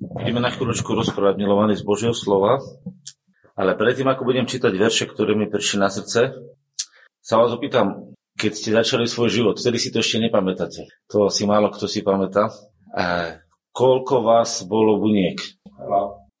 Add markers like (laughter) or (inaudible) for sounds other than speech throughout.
Budeme na chvíľočku rozprávať milovaný z Božieho slova, ale predtým, ako budem čítať verše, ktoré mi prišli na srdce, sa vás opýtam, keď ste začali svoj život, vtedy si to ešte nepamätáte. To si málo kto si pamätá. A koľko vás bolo buniek?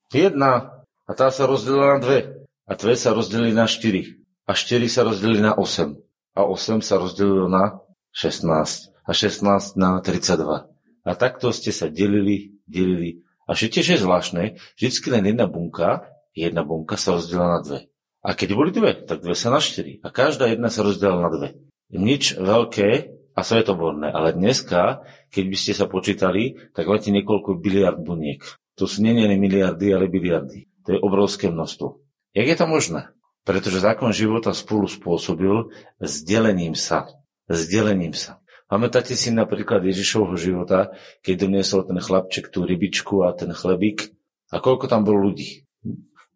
Jedna. A tá sa rozdelila na dve. A dve sa rozdelili na štyri. A štyri sa rozdelili na osem. A osem sa rozdelilo na 16. A 16 na 32. A takto ste sa delili, delili. A že tiež je zvláštne, vždycky len jedna bunka, jedna bunka sa rozdiela na dve. A keď boli dve, tak dve sa na štyri. A každá jedna sa rozdiela na dve. Nič veľké a svetoborné. Ale dneska, keď by ste sa počítali, tak máte niekoľko biliard buniek. To sú nie miliardy, ale biliardy. To je obrovské množstvo. Jak je to možné? Pretože zákon života spolu spôsobil sdelením sa. Sdelením sa. Pamätáte si napríklad Ježišovho života, keď doniesol ten chlapček tú rybičku a ten chlebík? A koľko tam bolo ľudí?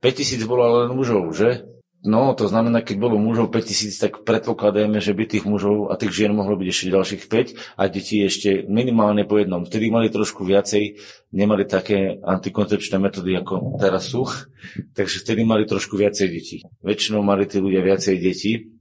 5000 bolo len mužov, že? No, to znamená, keď bolo mužov 5000, tak predpokladajme, že by tých mužov a tých žien mohlo byť ešte ďalších 5 a deti ešte minimálne po jednom. Vtedy mali trošku viacej, nemali také antikoncepčné metódy, ako teraz sú, takže vtedy mali trošku viacej detí. Väčšinou mali tí ľudia viacej detí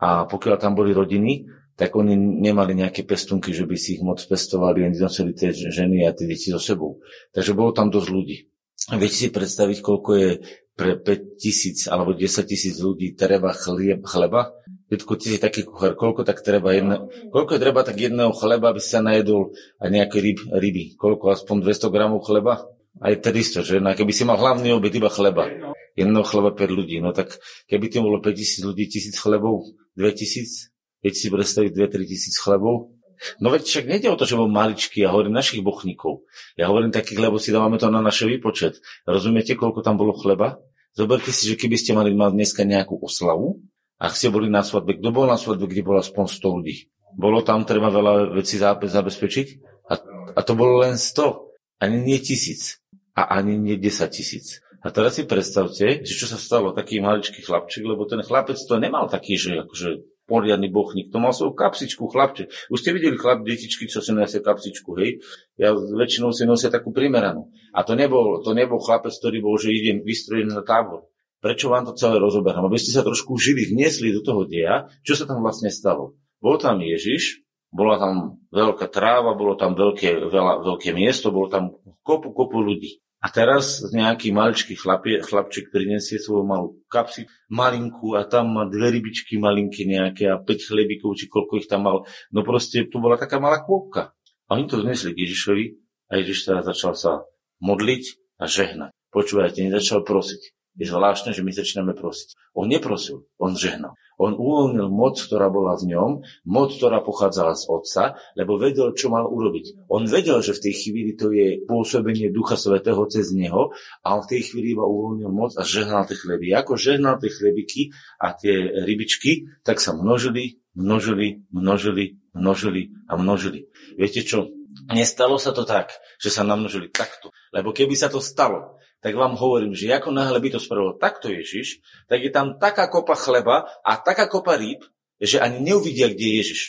a pokiaľ tam boli rodiny, tak oni nemali nejaké pestunky, že by si ich moc pestovali, oni nosili tie ženy a tie deti so sebou. Takže bolo tam dosť ľudí. Viete si predstaviť, koľko je pre 5 tisíc alebo 10 tisíc ľudí treba chlieb, chleba? Vytko, ty si taký kuchár, koľko tak treba jedne, koľko treba tak jedného chleba, aby sa najedol a nejaké ryb, ryby? Koľko, aspoň 200 gramov chleba? Aj 300, že? No, keby si mal hlavný obed iba chleba. Jedného chleba per ľudí. No tak keby tým bolo 5 tisíc ľudí, tisíc chlebov, 2 tisíc, Viete si predstaviť 2-3 tisíc chlebov? No veď však nejde o to, že bol maličký, ja hovorím našich bochníkov. Ja hovorím takých, lebo si dávame to na naše výpočet. Rozumiete, koľko tam bolo chleba? Zoberte si, že keby ste mali mať dneska nejakú oslavu, ak ste boli na svadbe, kto bol na svadbe, kde bolo aspoň 100 ľudí? Bolo tam treba veľa vecí zabezpečiť? A, a to bolo len 100, ani nie tisíc. A ani nie 10 tisíc. A teraz si predstavte, že čo sa stalo, taký maličký chlapček, lebo ten chlapec to nemal taký, že akože poriadny bochník. To mal svoju kapsičku, chlapče. Už ste videli chlap, detičky, čo si nosia kapsičku, hej? Ja väčšinou si nosia takú primeranú. A to nebol, to nebol chlapec, ktorý bol, že idem vystrojený na tábor. Prečo vám to celé rozoberám? Aby ste sa trošku žili, vniesli do toho deja, čo sa tam vlastne stalo. Bol tam Ježiš, bola tam veľká tráva, bolo tam veľké, veľa, veľké miesto, bolo tam kopu, kopu ľudí. A teraz nejaký maličký chlapie, chlapček prinesie svoju malú kapsi, malinku a tam má dve rybičky malinké nejaké a 5 chlebíkov, či koľko ich tam mal. No proste tu bola taká malá kôpka. A oni to znesli k Ježišovi a Ježiš teraz začal sa modliť a žehnať. Počúvajte, nezačal prosiť. Je zvláštne, že my začíname prosiť. On neprosil, on žehnal. On uvoľnil moc, ktorá bola v ňom, moc, ktorá pochádzala z Otca, lebo vedel, čo mal urobiť. On vedel, že v tej chvíli to je pôsobenie Ducha Svetého cez neho a on v tej chvíli iba uvoľnil moc a žehnal tie chleby. Ako žehnal tie chlebiky a tie rybičky, tak sa množili, množili, množili, množili a množili. Viete čo? Nestalo sa to tak, že sa namnožili takto. Lebo keby sa to stalo, tak vám hovorím, že ako náhle by to spravil takto Ježiš, tak je tam taká kopa chleba a taká kopa rýb, že ani neuvidia, kde je Ježiš.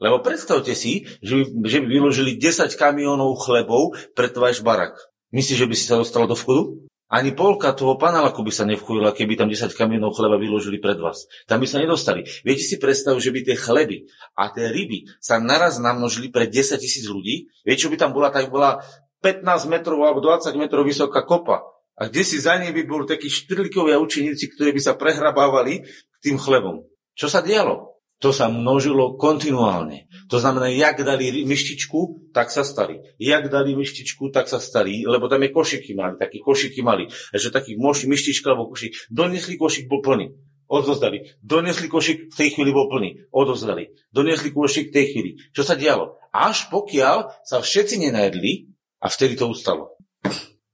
Lebo predstavte si, že by, že by vyložili 10 kamionov chlebov pred váš barak. Myslíš, že by si sa dostal do vchodu? Ani polka toho panálaku by sa nevchujila, keby tam 10 kamionov chleba vyložili pred vás. Tam by sa nedostali. Viete si predstaviť, že by tie chleby a tie ryby sa naraz namnožili pre 10 tisíc ľudí? Viete, čo by tam bola? Tak bola 15 metrov alebo 20 metrov vysoká kopa. A kde si za by boli takí štrlikovia učeníci, ktorí by sa prehrabávali k tým chlebom. Čo sa dialo? To sa množilo kontinuálne. To znamená, jak dali myštičku, tak sa stali. Jak dali myštičku, tak sa stali, lebo tam je košiky mali, také košiky mali. A že takých moši, myštička alebo košik. Donesli košik, bol plný. Odozdali. Donesli košik, v tej chvíli bol plný. Odozdali. Donesli košik v tej chvíli. Čo sa dialo? Až pokiaľ sa všetci nenajedli a vtedy to ustalo.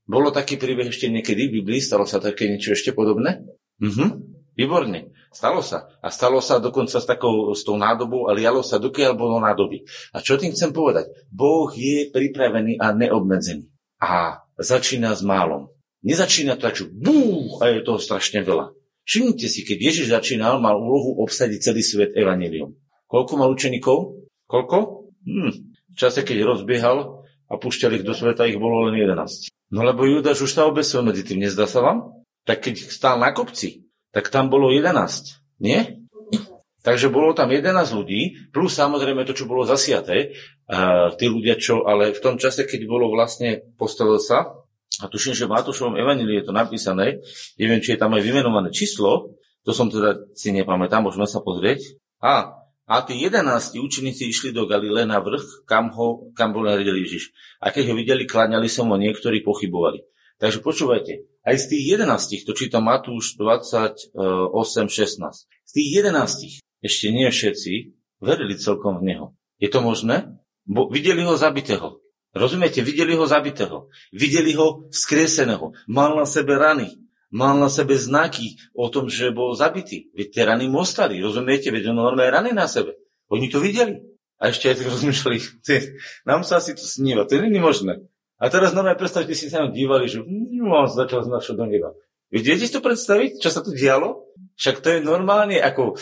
Bolo taký príbeh ešte niekedy v Biblii? Stalo sa také niečo ešte podobné? Mhm. Výborne. Stalo sa. A stalo sa dokonca s, takou, s tou nádobou a lialo sa, dokiaľ bolo nádoby. A čo tým chcem povedať? Boh je pripravený a neobmedzený. A začína s málom. Nezačína to tak, že bú, a je toho strašne veľa. Všimnite si, keď Ježiš začínal, mal úlohu obsadiť celý svet evanelium. Koľko mal učeníkov? Koľko? Hm. V čase, keď rozbiehal a púšťali ich do sveta, ich bolo len 11. No lebo Judáš už sa obesil medzi tým, nezdá sa vám? Tak keď stál na kopci, tak tam bolo 11, nie? Takže bolo tam 11 ľudí, plus samozrejme to, čo bolo zasiaté, uh, tí ľudia, čo, ale v tom čase, keď bolo vlastne postavil sa, a tuším, že v Matúšovom evaníliu je to napísané, neviem, či je tam aj vymenované číslo, to som teda si nepamätám, môžeme sa pozrieť. A, a tí jedenácti učeníci išli do Galile na vrch, kam, ho, kam bol naredil Ježiš. A keď ho videli, kláňali sa mu, niektorí pochybovali. Takže počúvajte, aj z tých jedenástich, to číta Matúš 28, 16, z tých jedenástich ešte nie všetci verili celkom v Neho. Je to možné? Bo videli ho zabitého. Rozumiete? Videli ho zabitého. Videli ho vzkrieseného. Mal na sebe rany. Mal na sebe znaky o tom, že bol zabitý. Veď tie rany mu ostali. Rozumiete? Veď on normálne rany na sebe. Oni to videli. A ešte aj tak (laughs) rozmýšľali, nám sa asi to sníva, to nie je možné. A teraz normálne predstavte si sa dívali, že hm, on začal znašať do neba. Viete si to predstaviť, čo sa tu dialo? Však to je normálne, ako,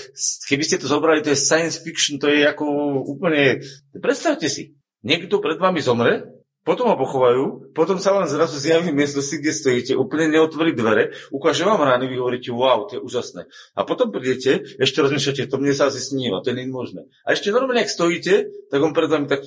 keby ste to zobrali, to je science fiction, to je ako úplne, predstavte si, niekto pred vami zomre, potom ho pochovajú, potom sa vám zrazu zjaví si, kde stojíte, úplne neotvorí dvere, ukáže vám rány, vy hovoríte, wow, to je úžasné. A potom prídete, ešte rozmýšľate, to mne sa asi sníva, to je možné. A ešte normálne, ak stojíte, tak on pred vami tak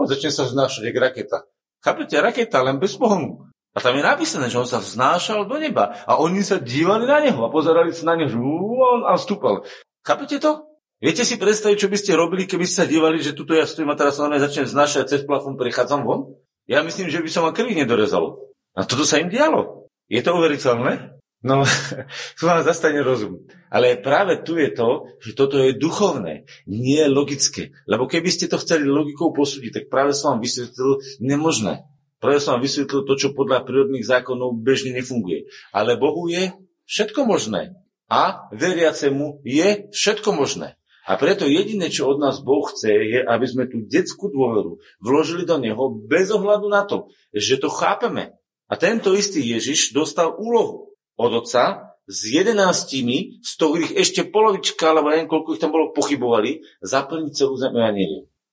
a začne sa znášať, jak raketa. Chápete, raketa, len bez pohonu. A tam je napísané, že on sa vznášal do neba a oni sa dívali na neho a pozerali sa na neho, že on a vstúpal. Chápete to? Viete si predstaviť, čo by ste robili, keby ste sa dívali, že tuto ja stojím a teraz sa na mňa začnem vznášať cez plafón, prichádzam von? Ja myslím, že by som ma krvi nedorezalo. A toto sa im dialo. Je to uveriteľné? No, (laughs) tu vám zastane rozum. Ale práve tu je to, že toto je duchovné, nie logické. Lebo keby ste to chceli logikou posúdiť, tak práve som vám vysvetlil nemožné. Práve som vám vysvetlil to, čo podľa prírodných zákonov bežne nefunguje. Ale Bohu je všetko možné. A veriacemu je všetko možné. A preto jediné, čo od nás Boh chce, je, aby sme tú detskú dôveru vložili do Neho bez ohľadu na to, že to chápeme. A tento istý Ježiš dostal úlohu od Otca s jedenáctimi, z ktorých ešte polovička, alebo neviem, koľko ich tam bolo, pochybovali, zaplniť celú zem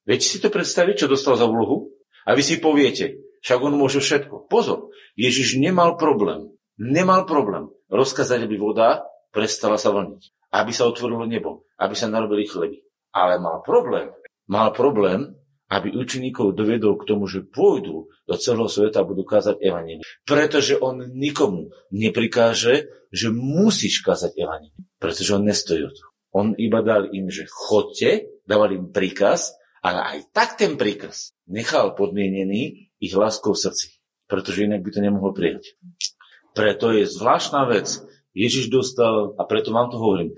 Viete si to predstaviť, čo dostal za úlohu? A vy si poviete, však on môže všetko. Pozor, Ježiš nemal problém, nemal problém rozkázať, aby voda prestala sa vlniť, aby sa otvorilo nebo, aby sa narobili chleby. Ale mal problém, mal problém, aby učeníkov dovedol k tomu, že pôjdu do celého sveta a budú kázať evanílium. Pretože on nikomu neprikáže, že musíš kázať evanílium. Pretože on nestojí o to. On iba dal im, že chodte, dával im príkaz, ale aj tak ten príkaz nechal podmienený ich láskou v srdci, pretože inak by to nemohol prijať. Preto je zvláštna vec. Ježiš dostal, a preto vám to hovorím,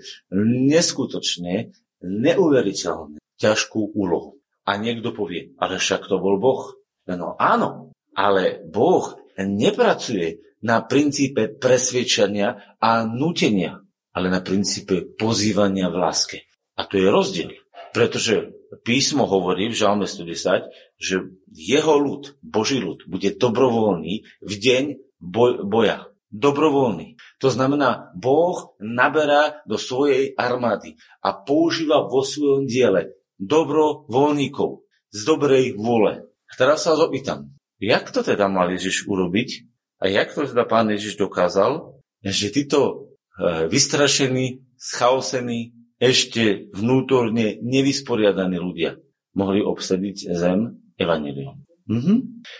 neskutočne, neuveriteľne ťažkú úlohu. A niekto povie, ale však to bol Boh. No áno, ale Boh nepracuje na princípe presvedčania a nutenia, ale na princípe pozývania v láske. A to je rozdiel. Pretože písmo hovorí v Žalme 110, že jeho ľud, Boží ľud, bude dobrovoľný v deň boj, boja. Dobrovoľný. To znamená, Boh naberá do svojej armády a používa vo svojom diele dobrovoľníkov z dobrej vôle. A teraz sa opýtam, jak to teda mal Ježiš urobiť a jak to teda pán Ježiš dokázal, že títo eh, vystrašení, schaosení, ešte vnútorne nevysporiadaní ľudia mohli obsadiť zem evanelium. Mm-hmm.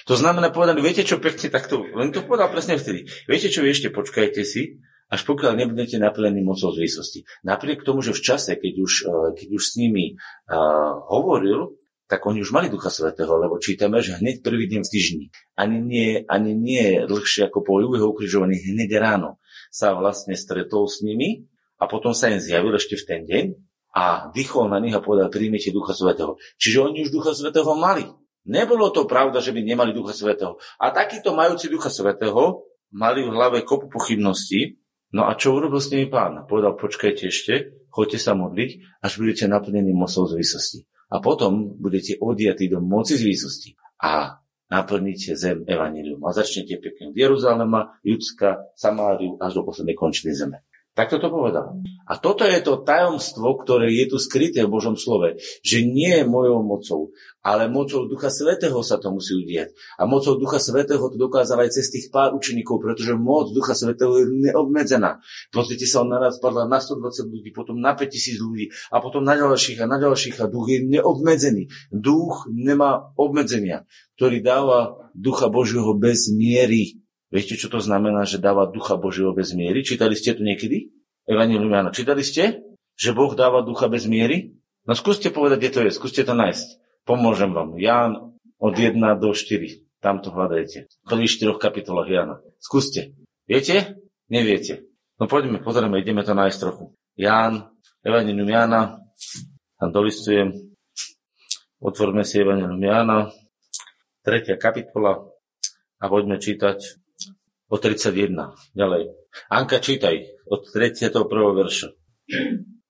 To znamená povedané, viete čo pekne takto, len to povedal presne vtedy, viete čo, ešte počkajte si, až pokiaľ nebudete naplnení mocou zvýsosti. Napriek tomu, že v čase, keď už, eh, keď už s nimi uh, hovoril, tak oni už mali Ducha Svetého, lebo čítame, že hneď prvý deň v týždni, ani nie, ani nie dlhšie ako po jeho ukrižovaní, hneď ráno sa vlastne stretol s nimi a potom sa im zjavil ešte v ten deň a dýchol na nich a povedal, príjmite Ducha Svetého. Čiže oni už Ducha Svetého mali. Nebolo to pravda, že by nemali Ducha Svetého. A takíto majúci Ducha Svetého mali v hlave kopu pochybností. No a čo urobil s nimi pán? Povedal, počkajte ešte, choďte sa modliť, až budete naplnení mocou z výsosti. A potom budete odiatí do moci z výsosti. A naplníte zem evanílium. A začnete pekne od Jeruzalema, Judska, Samáriu až do poslednej končiny zeme. Tak to povedal. A toto je to tajomstvo, ktoré je tu skryté v Božom slove, že nie je mojou mocou, ale mocou Ducha Svetého sa to musí udieť. A mocou Ducha Svetého to dokázal aj cez tých pár učeníkov, pretože moc Ducha Svetého je neobmedzená. Pozrite sa, on naraz padla na 120 ľudí, potom na 5000 ľudí a potom na ďalších a na ďalších a duch je neobmedzený. Duch nemá obmedzenia, ktorý dáva Ducha Božieho bez miery. Viete, čo to znamená, že dáva ducha Božieho bez miery? Čítali ste to niekedy? Evangelium Jana. Čítali ste, že Boh dáva ducha bez miery? No skúste povedať, kde to je. Skúste to nájsť. Pomôžem vám. Ján od 1 do 4. Tam to hľadajte. V prvých štyroch kapitolách Jana. Skúste. Viete? Neviete. No poďme, pozrieme, ideme to nájsť trochu. Ján, Evangelium Jana. Tam dolistujem. Otvorme si Evangelium Jana. Tretia kapitola. A poďme čítať o 31. Ďalej. Anka, čítaj od 31. verša.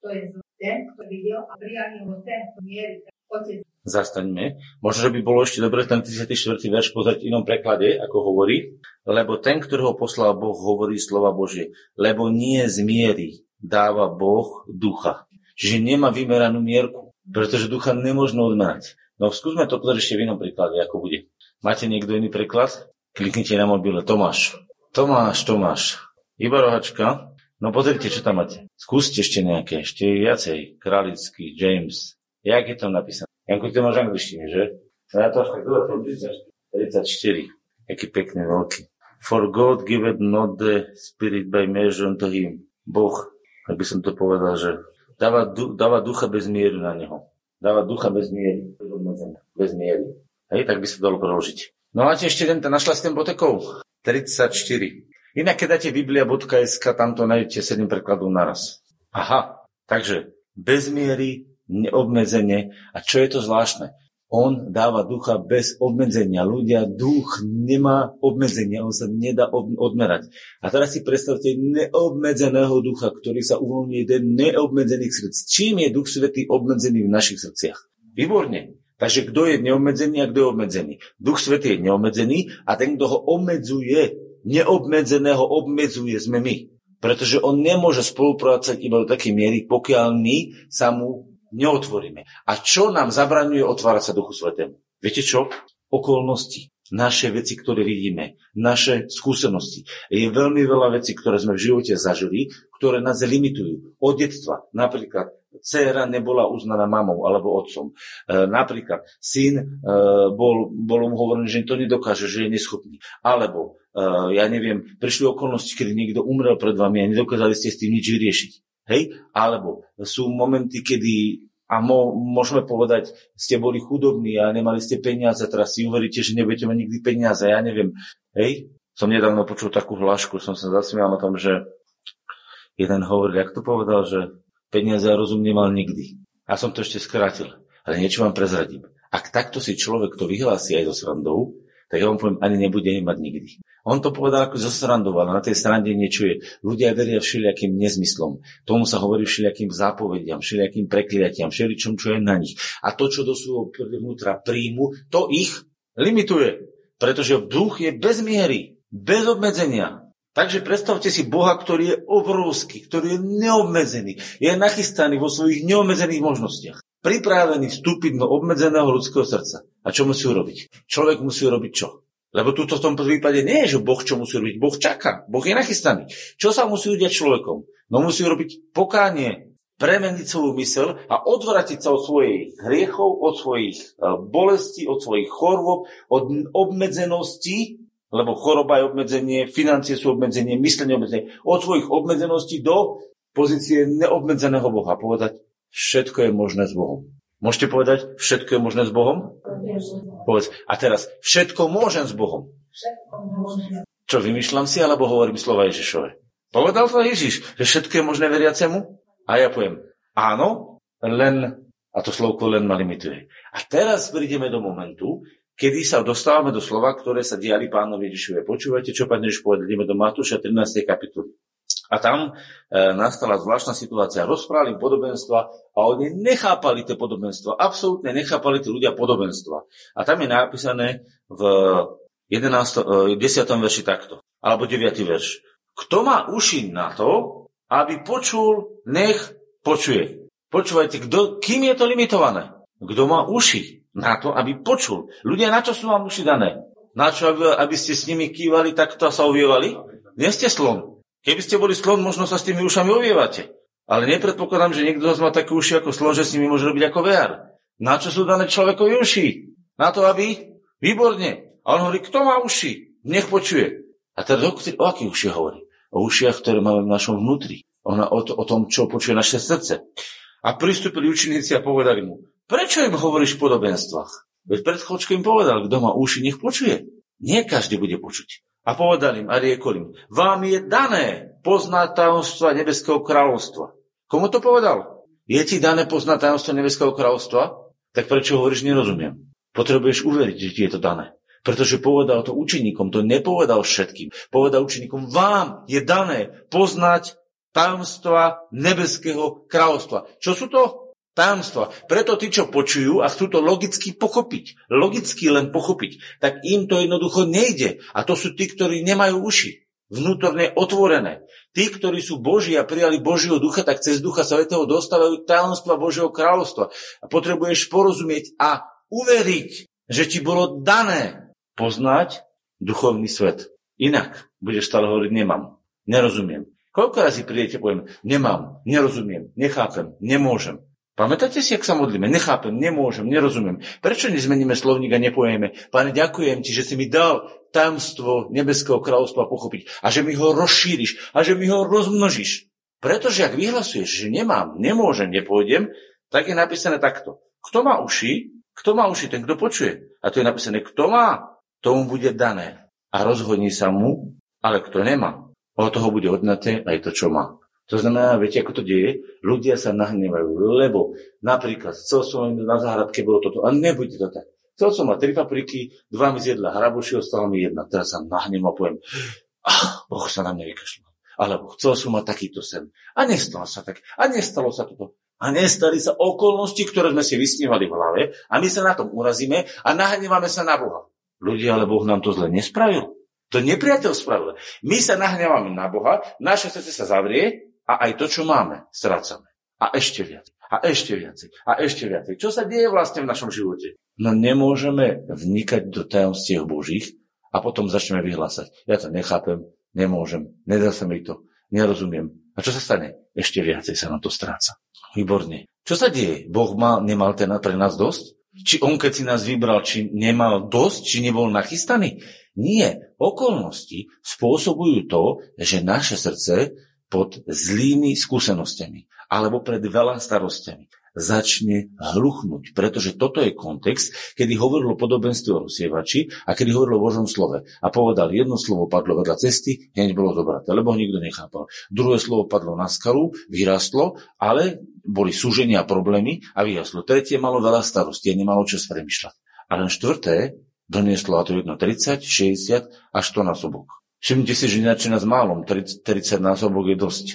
To je ten, kto videl a prijal ho ten, kto mierí Otec. Zastaňme. Možno, že by bolo ešte dobre ten 34. verš pozrieť v inom preklade, ako hovorí, lebo ten, ktorého poslal Boh, hovorí slova Božie. Lebo nie z miery dáva Boh ducha. Čiže nemá vymeranú mierku, pretože ducha nemôžno odmerať. No skúsme to pozrieť ešte v inom preklade, ako bude. Máte niekto iný preklad? Kliknite na mobile. Tomáš. Tomáš, Tomáš. Iba rohačka. No pozrite, čo tam máte. Skúste ešte nejaké, ešte viacej. Králický, James. Jak je tam napísané? Janko, ty máš angličtine, že? No ja to až tak 34. Jaký pekný, veľký. For God giveth not the spirit by measure unto him. Boh, ak by som to povedal, že dáva, dáva ducha bez miery na neho. Dáva ducha bez miery. Bez miery. Hej, tak by sa dalo preložiť. No a ešte jeden, našla si ten potekov? 34. Inak keď dáte biblia.sk, tam to nájdete 7 prekladov naraz. Aha, takže bez miery, neobmedzenie. A čo je to zvláštne? On dáva ducha bez obmedzenia. Ľudia, duch nemá obmedzenia, on sa nedá odmerať. A teraz si predstavte neobmedzeného ducha, ktorý sa uvoľní do neobmedzených srdc. Čím je duch svetý obmedzený v našich srdciach? Výborne. Takže kto je neobmedzený a kto je obmedzený? Duch Svetý je neobmedzený a ten, kto ho obmedzuje, neobmedzeného obmedzuje, sme my. Pretože on nemôže spolupracovať iba do takej miery, pokiaľ my sa mu neotvoríme. A čo nám zabraňuje otvárať sa Duchu Svetému? Viete čo? Okolnosti. Naše veci, ktoré vidíme, naše skúsenosti. Je veľmi veľa vecí, ktoré sme v živote zažili, ktoré nás limitujú. Od detstva. Napríklad dcéra nebola uznaná mamou alebo otcom. E, napríklad syn e, bol, bolo mu hovorené, že to nedokáže, že je neschopný. Alebo, e, ja neviem, prišli okolnosti, kedy niekto umrel pred vami a nedokázali ste s tým nič vyriešiť. Hej? Alebo sú momenty, kedy a mo, môžeme povedať, ste boli chudobní a nemali ste peniaze, teraz si uveríte, že nebudete mať nikdy peniaze, ja neviem. Hej? Som nedávno počul takú hlášku, som sa zasmial na tom, že jeden hovoril, jak to povedal, že Peniaze a rozum nemal nikdy. A som to ešte skrátil. Ale niečo vám prezradím. Ak takto si človek to vyhlási aj so srandou, tak ja vám poviem, ani nebude mať nikdy. On to povedal ako zo srandou, ale na tej strande niečo je. Ľudia veria všelijakým nezmyslom. Tomu sa hovorí všelijakým zápovediam, všelijakým prekliatiam, všeličom, čo je na nich. A to, čo do svojho vnútra príjmu, to ich limituje. Pretože duch je bez miery, bez obmedzenia. Takže predstavte si Boha, ktorý je obrovský, ktorý je neobmedzený, je nachystaný vo svojich neobmedzených možnostiach. Pripravený vstúpiť do obmedzeného ľudského srdca. A čo musí urobiť? Človek musí urobiť čo? Lebo tuto v tom prípade nie je, že Boh čo musí robiť. Boh čaká. Boh je nachystaný. Čo sa musí udiať človekom? No musí robiť pokánie, premeniť svoju mysel a odvratiť sa od svojich hriechov, od svojich e, bolestí, od svojich chorôb, od obmedzenosti lebo choroba je obmedzenie, financie sú obmedzenie, myslenie obmedzenie. Od svojich obmedzeností do pozície neobmedzeného Boha. Povedať, všetko je možné s Bohom. Môžete povedať, všetko je možné s Bohom? Povedz. A teraz, všetko môžem s Bohom. Čo, vymýšľam si, alebo hovorím slova Ježišove? Povedal to Ježiš, že všetko je možné veriacemu? A ja poviem, áno, len, a to slovko len ma limituje. A teraz prídeme do momentu, kedy sa dostávame do slova, ktoré sa diali pánovi Ježišovi. Počúvajte, čo pán Ježiš povedal. Ideme do Matúša 13. kapitoly. A tam e, nastala zvláštna situácia. Rozprávali podobenstva a oni nechápali tie podobenstva. Absolútne nechápali tí ľudia podobenstva. A tam je napísané v 11, e, 10. verši takto. Alebo 9. verš. Kto má uši na to, aby počul, nech počuje. Počúvajte, kdo, kým je to limitované? Kto má uši na to, aby počul. Ľudia, na čo sú vám uši dané? Na čo, aby, aby ste s nimi kývali, takto sa ovievali? Nie ste slon. Keby ste boli slon, možno sa s tými ušami ovievate. Ale nepredpokladám, že niekto z vás má také uši ako slon, že s nimi môže robiť ako VR. Na čo sú dané človekovi uši? Na to, aby... Výborne. A on hovorí, kto má uši? Nech počuje. A teda o, o akých ušiach hovorí? O ušiach, ktoré máme v našom vnútri. O, o, o tom, čo počuje naše srdce. A pristúpili učeníci a povedali mu, prečo im hovoríš v podobenstvách? Veď pred chvíľočkou im povedal, kto má uši, nech počuje. Nie každý bude počuť. A povedal im a riekol im, vám je dané poznať tajomstva Nebeského kráľovstva. Komu to povedal? Je ti dané poznať tajomstvo Nebeského kráľovstva? Tak prečo hovoríš, nerozumiem? Potrebuješ uveriť, že ti je to dané. Pretože povedal to učeníkom, to nepovedal všetkým. Povedal učeníkom, vám je dané poznať tajomstva nebeského kráľovstva. Čo sú to? Tajomstva. Preto tí, čo počujú a chcú to logicky pochopiť, logicky len pochopiť, tak im to jednoducho nejde. A to sú tí, ktorí nemajú uši vnútorne otvorené. Tí, ktorí sú Boží a prijali Božieho ducha, tak cez ducha svetého dostávajú tajomstva Božieho kráľovstva. A potrebuješ porozumieť a uveriť, že ti bolo dané poznať duchovný svet. Inak budeš stále hovoriť nemám, nerozumiem. Koľko razy prídete, poviem, nemám, nerozumiem, nechápem, nemôžem. Pamätáte si, ak sa modlíme? Nechápem, nemôžem, nerozumiem. Prečo nezmeníme slovník a nepovieme, Pane, ďakujem ti, že si mi dal tajomstvo nebeského kráľovstva pochopiť a že mi ho rozšíriš a že mi ho rozmnožíš. Pretože ak vyhlasuješ, že nemám, nemôžem, nepôjdem, tak je napísané takto. Kto má uši, kto má uši, ten, kto počuje. A tu je napísané, kto má, tomu bude dané. A rozhodní sa mu, ale kto nemá, od toho bude odnaté aj to, čo má. To znamená, viete, ako to deje? Ľudia sa nahnevajú, lebo napríklad chcel som na záhradke, bolo toto, a nebude to tak. Chcel som mať tri papriky, dva mi zjedla hrabuši, ostala mi jedna. Teraz sa nahnem a poviem, ah, Boh sa na mňa vykašľal. Alebo chcel som mať takýto sen. A nestalo sa tak. A nestalo sa toto. A nestali sa okolnosti, ktoré sme si vysnívali v hlave a my sa na tom urazíme a nahnevame sa na Boha. Ľudia, ale Boh nám to zle nespravil. To nepriateľ spravil. My sa nahnevame na Boha, naše srdce sa zavrie a aj to, čo máme, strácame. A ešte viac. A ešte viacej. A ešte viacej. Čo sa deje vlastne v našom živote? No nemôžeme vnikať do tajomstiev Božích a potom začneme vyhlásať. Ja to nechápem, nemôžem, nedá sa mi to, nerozumiem. A čo sa stane? Ešte viacej sa na to stráca. Výborne. Čo sa deje? Boh mal, nemal ten pre nás dosť? Či on, keď si nás vybral, či nemal dosť, či nebol nachystaný? Nie. Okolnosti spôsobujú to, že naše srdce pod zlými skúsenostiami alebo pred veľa starostiami začne hluchnúť, pretože toto je kontext, kedy hovoril o podobenstve o rozsievači a kedy hovoril o Božom slove. A povedal, jedno slovo padlo vedľa cesty, hneď bolo zobraté, lebo nikto nechápal. Druhé slovo padlo na skalu, vyrastlo, ale boli súženia a problémy a vyrastlo. Tretie malo veľa starostí a nemalo čas premyšľať. A len štvrté donieslo, a to jedno 30, 60 až 100 násobok. Všimnite si, že ináč nás málom 30, 30 násobok je dosť.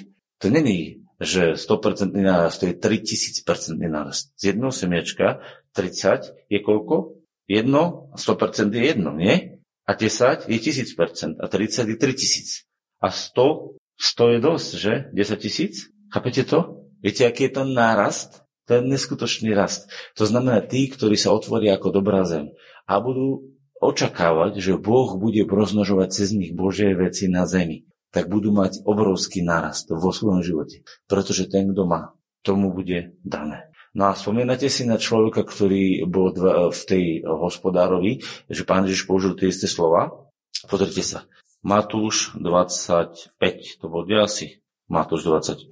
To není, že 100% nárast, to je 3000% nárast. Z jednoho semiečka 30 je koľko? Jedno, 100% je jedno, nie? A 10 je 1000% a 30 je 3000. A 100, 100 je dosť, že? 10 tisíc? Chápete to? Viete, aký je to nárast? To je neskutočný rast. To znamená, tí, ktorí sa otvoria ako dobrá zem a budú očakávať, že Boh bude rozmnožovať cez nich Božie veci na zemi, tak budú mať obrovský nárast vo svojom živote. Pretože ten, kto má, tomu bude dané. No a spomínate si na človeka, ktorý bol v tej hospodárovi, že pán Ježiš použil tie isté slova? Pozrite sa. Matúš 25, to bol asi Matúš 25.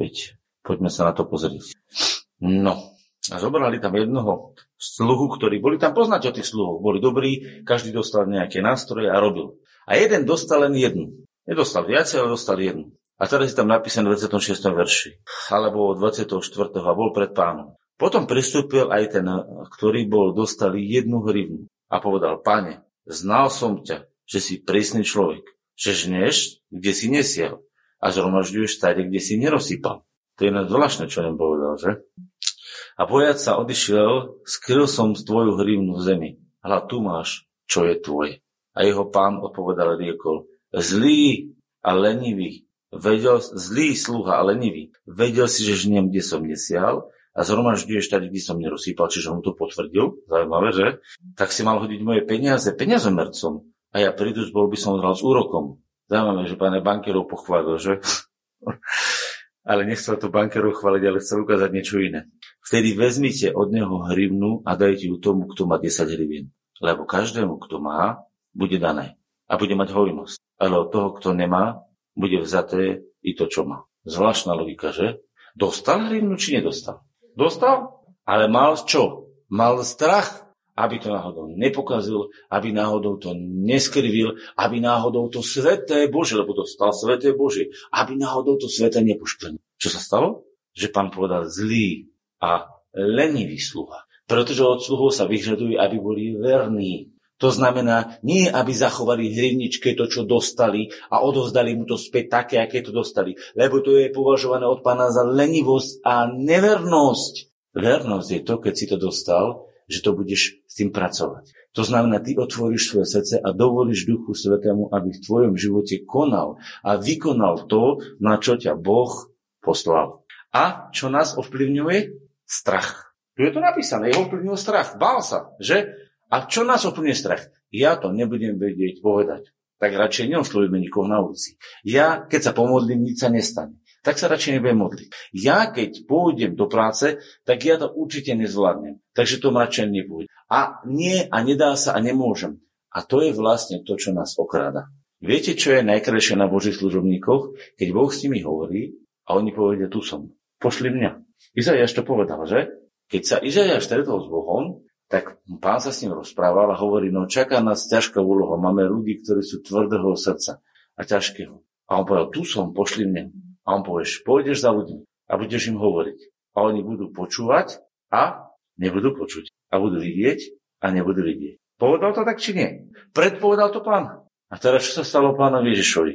Poďme sa na to pozrieť. No, a zobrali tam jednoho sluhu, ktorí boli tam poznať o tých sluhoch, boli dobrí, každý dostal nejaké nástroje a robil. A jeden dostal len jednu. Nedostal viacej, ale dostal jednu. A teraz je tam napísané v 26. verši, alebo 24. a bol pred pánom. Potom pristúpil aj ten, ktorý bol, dostali jednu hrivnu a povedal, pane, znal som ťa, že si prísny človek, že žneš, kde si nesiel a zhromažďuješ stade, kde si nerozsypal. To je na zvláštne, čo nem povedal, že? A bojať sa odišiel, skryl som tvoju hrivnu v zemi. Hľa tu máš, čo je tvoj. A jeho pán odpovedal riekol, zlý a lenivý Vedel, zlý sluha a lenivý. Vedel si, že žniem, kde som nesial a zhromažďuješ tady, kde som nerozsýpal, čiže on to potvrdil, zaujímavé, že? Tak si mal hodiť moje peniaze peniazomercom a ja prídu, bol by som hral s úrokom. Zaujímavé, že páne bankerov pochválil, že? (laughs) ale nechcel to bankerov chváliť, ale chcel ukázať niečo iné. Vtedy vezmite od neho hrivnu a dajte ju tomu, kto má 10 hrivien. Lebo každému, kto má, bude dané. A bude mať hojnosť. Ale od toho, kto nemá, bude vzaté i to, čo má. Zvláštna logika, že? Dostal hrivnu, či nedostal? Dostal, ale mal čo? Mal strach, aby to náhodou nepokazil, aby náhodou to neskrivil, aby náhodou to sveté Bože, lebo to stal sveté Bože, aby náhodou to sveté nepoškvrnil. Čo sa stalo? Že pán povedal zlý a lenivý sluha. Pretože od sluhov sa vyžaduje, aby boli verní, to znamená, nie aby zachovali hrivničke to, čo dostali a odovzdali mu to späť také, aké to dostali. Lebo to je považované od pána za lenivosť a nevernosť. Vernosť je to, keď si to dostal, že to budeš s tým pracovať. To znamená, ty otvoríš svoje srdce a dovolíš Duchu Svetému, aby v tvojom živote konal a vykonal to, na čo ťa Boh poslal. A čo nás ovplyvňuje? Strach. Tu je to napísané, jeho ovplyvňuje strach. Bál sa, že? A čo nás úplne strach? Ja to nebudem vedieť povedať. Tak radšej neoslovíme nikoho na ulici. Ja, keď sa pomodlím, nič sa nestane. Tak sa radšej nebudem modliť. Ja, keď pôjdem do práce, tak ja to určite nezvládnem. Takže to radšej nepôjde. A nie, a nedá sa, a nemôžem. A to je vlastne to, čo nás okráda. Viete, čo je najkrajšie na Božích služobníkoch? Keď Boh s nimi hovorí a oni povedia, tu som, pošli mňa. Izajaš to povedal, že? Keď sa Izajaš stretol s Bohom, tak pán sa s ním rozprával a hovorí, no čaká nás ťažká úloha, máme ľudí, ktorí sú tvrdého srdca a ťažkého. A on povedal, tu som, pošli mne. A on povieš, pôjdeš za ľuďmi a budeš im hovoriť. A oni budú počúvať a nebudú počuť. A budú vidieť a nebudú vidieť. Povedal to tak, či nie? Predpovedal to pán. A teraz čo sa stalo pánovi Ježišovi?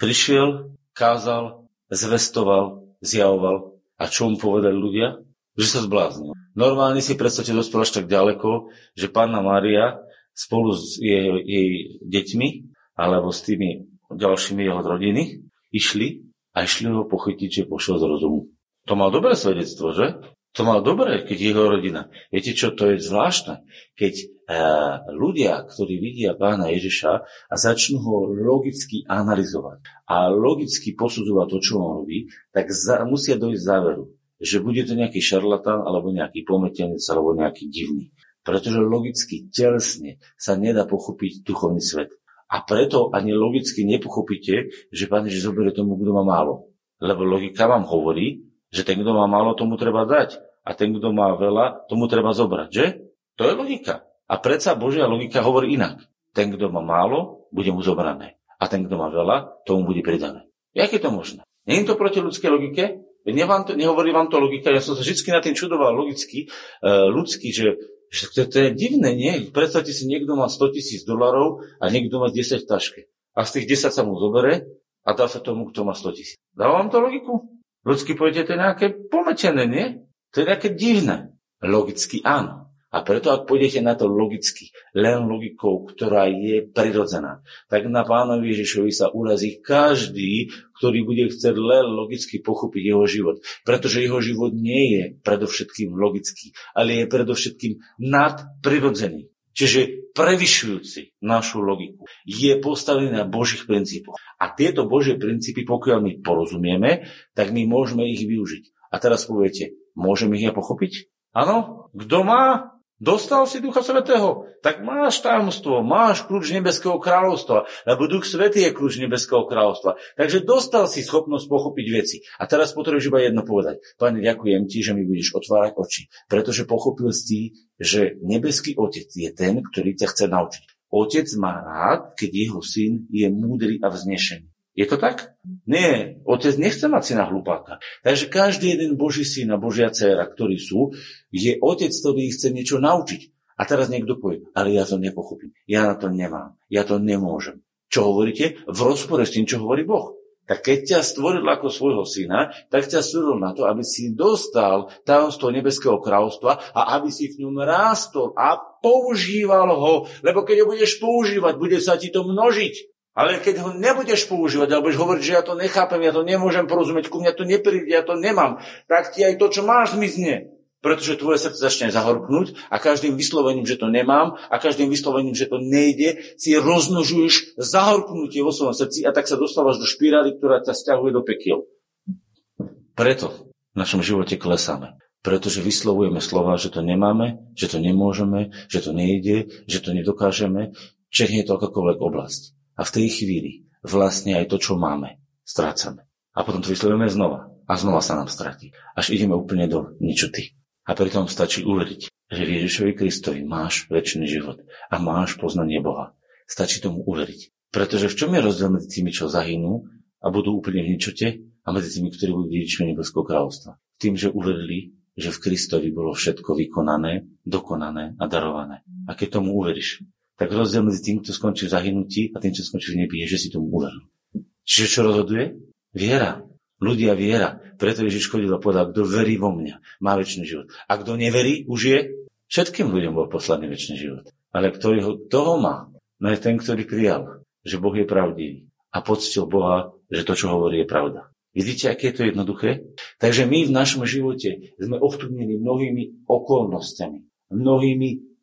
Prišiel, kázal, zvestoval, zjavoval. A čo mu povedali ľudia? Že sa zbláznil. Normálne si predstavte, dospel až tak ďaleko, že pána Mária spolu s jej, jej deťmi alebo s tými ďalšími jeho rodiny išli a išli ho pochytiť, že pošiel z rozumu. To mal dobré svedectvo, že? To mal dobré, keď jeho rodina. Viete čo, to je zvláštne. Keď e, ľudia, ktorí vidia pána Ježiša a začnú ho logicky analyzovať a logicky posudzovať to, čo on robí, tak za, musia dojsť záveru že bude to nejaký šarlatán, alebo nejaký pometenec, alebo nejaký divný. Pretože logicky, telesne sa nedá pochopiť duchovný svet. A preto ani logicky nepochopíte, že Pán Ježiš zoberie tomu, kto má málo. Lebo logika vám hovorí, že ten, kto má málo, tomu treba dať. A ten, kto má veľa, tomu treba zobrať. Že? To je logika. A predsa Božia logika hovorí inak. Ten, kto má málo, bude mu zobrané. A ten, kto má veľa, tomu bude pridané. Jak je to možné? Nie je to proti ľudskej logike? Vám to, nehovorí vám to logika, ja som sa vždy na tým čudoval logicky, uh, ľudský, že, že to, to je divné, nie? Predstavte si, niekto má 100 tisíc dolarov a niekto má 10 v taške. A z tých 10 sa mu zobere a dá sa tomu, kto má 100 tisíc. Dáva vám to logiku? Ľudský poviete, to je nejaké pometené, nie? To je nejaké divné. Logicky áno. A preto, ak pôjdete na to logicky, len logikou, ktorá je prirodzená, tak na pánovi Ježišovi sa urazí každý, ktorý bude chcieť len logicky pochopiť jeho život. Pretože jeho život nie je predovšetkým logický, ale je predovšetkým nadprirodzený. Čiže prevyšujúci našu logiku. Je postavený na Božích princípoch. A tieto Božie princípy, pokiaľ my porozumieme, tak my môžeme ich využiť. A teraz poviete, môžem ich ja pochopiť? Áno? Kto má, Dostal si Ducha Svetého, tak máš tajomstvo, máš kľúč Nebeského kráľovstva, lebo Duch Svetý je kľúč Nebeského kráľovstva. Takže dostal si schopnosť pochopiť veci. A teraz potrebuješ iba jedno povedať. Pane, ďakujem ti, že mi budeš otvárať oči, pretože pochopil si, že Nebeský Otec je ten, ktorý ťa chce naučiť. Otec má rád, keď jeho syn je múdry a vznešený. Je to tak? Nie, otec nechce mať syna hlupáka. Takže každý jeden Boží syn a Božia dcera, ktorí sú, je otec, ktorý ich chce niečo naučiť. A teraz niekto povie, ale ja to nepochopím. Ja na to nemám. Ja to nemôžem. Čo hovoríte? V rozpore s tým, čo hovorí Boh. Tak keď ťa stvoril ako svojho syna, tak ťa stvoril na to, aby si dostal tajomstvo nebeského kráľovstva a aby si v ňom rástol a používal ho. Lebo keď ho budeš používať, bude sa ti to množiť. Ale keď ho nebudeš používať, alebo budeš hovoriť, že ja to nechápem, ja to nemôžem porozumieť, ku mňa to nepríde, ja to nemám, tak ti aj to, čo máš, zmizne. Pretože tvoje srdce začne zahorknúť a každým vyslovením, že to nemám a každým vyslovením, že to nejde, si roznožuješ zahorknutie vo svojom srdci a tak sa dostávaš do špirály, ktorá ťa stiahuje do pekiel. Preto v našom živote klesáme. Pretože vyslovujeme slova, že to nemáme, že to nemôžeme, že to nejde, že to nedokážeme, je to akákoľvek oblasť. A v tej chvíli vlastne aj to, čo máme, strácame. A potom to vyslovujeme znova. A znova sa nám stratí. Až ideme úplne do ničoty. A pritom stačí uveriť, že v Ježišovi Kristovi máš väčší život a máš poznanie Boha. Stačí tomu uveriť. Pretože v čom je rozdiel medzi tými, čo zahynú a budú úplne v ničote a medzi tými, ktorí budú dedičmi nebeského kráľovstva? Tým, že uverili, že v Kristovi bolo všetko vykonané, dokonané a darované. A keď tomu uveríš, tak rozdiel medzi tým, kto skončí v zahynutí a tým, čo skončí v nebi, je, že si tomu uveril. Čiže čo rozhoduje? Viera. Ľudia viera. Preto Ježiš chodil a povedal, kto verí vo mňa, má väčší život. A kto neverí, už je všetkým ľuďom bol poslaný väčší život. Ale kto ho, toho má? No je ten, ktorý prijal, že Boh je pravdivý a poctil Boha, že to, čo hovorí, je pravda. Vidíte, aké je to jednoduché? Takže my v našom živote sme ovplyvnení mnohými okolnostiami, mnohými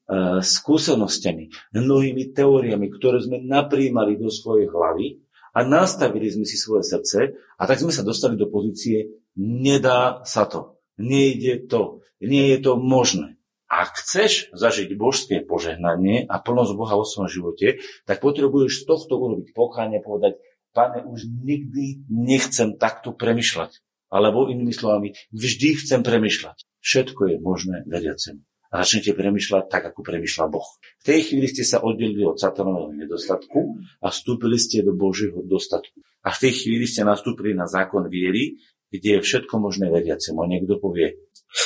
skúsenostiami, mnohými teóriami, ktoré sme napríjmali do svojej hlavy a nastavili sme si svoje srdce a tak sme sa dostali do pozície nedá sa to, nejde to, nie je to možné. Ak chceš zažiť božské požehnanie a plnosť Boha vo svojom živote, tak potrebuješ z tohto urobiť pokánie, povedať, pane, už nikdy nechcem takto premyšľať. Alebo inými slovami, vždy chcem premyšľať. Všetko je možné veriacemu a začnete premyšľať tak, ako premyšľa Boh. V tej chvíli ste sa oddelili od satanového nedostatku a vstúpili ste do Božieho dostatku. A v tej chvíli ste nastúpili na zákon viery, kde je všetko možné veriacemu. A niekto povie,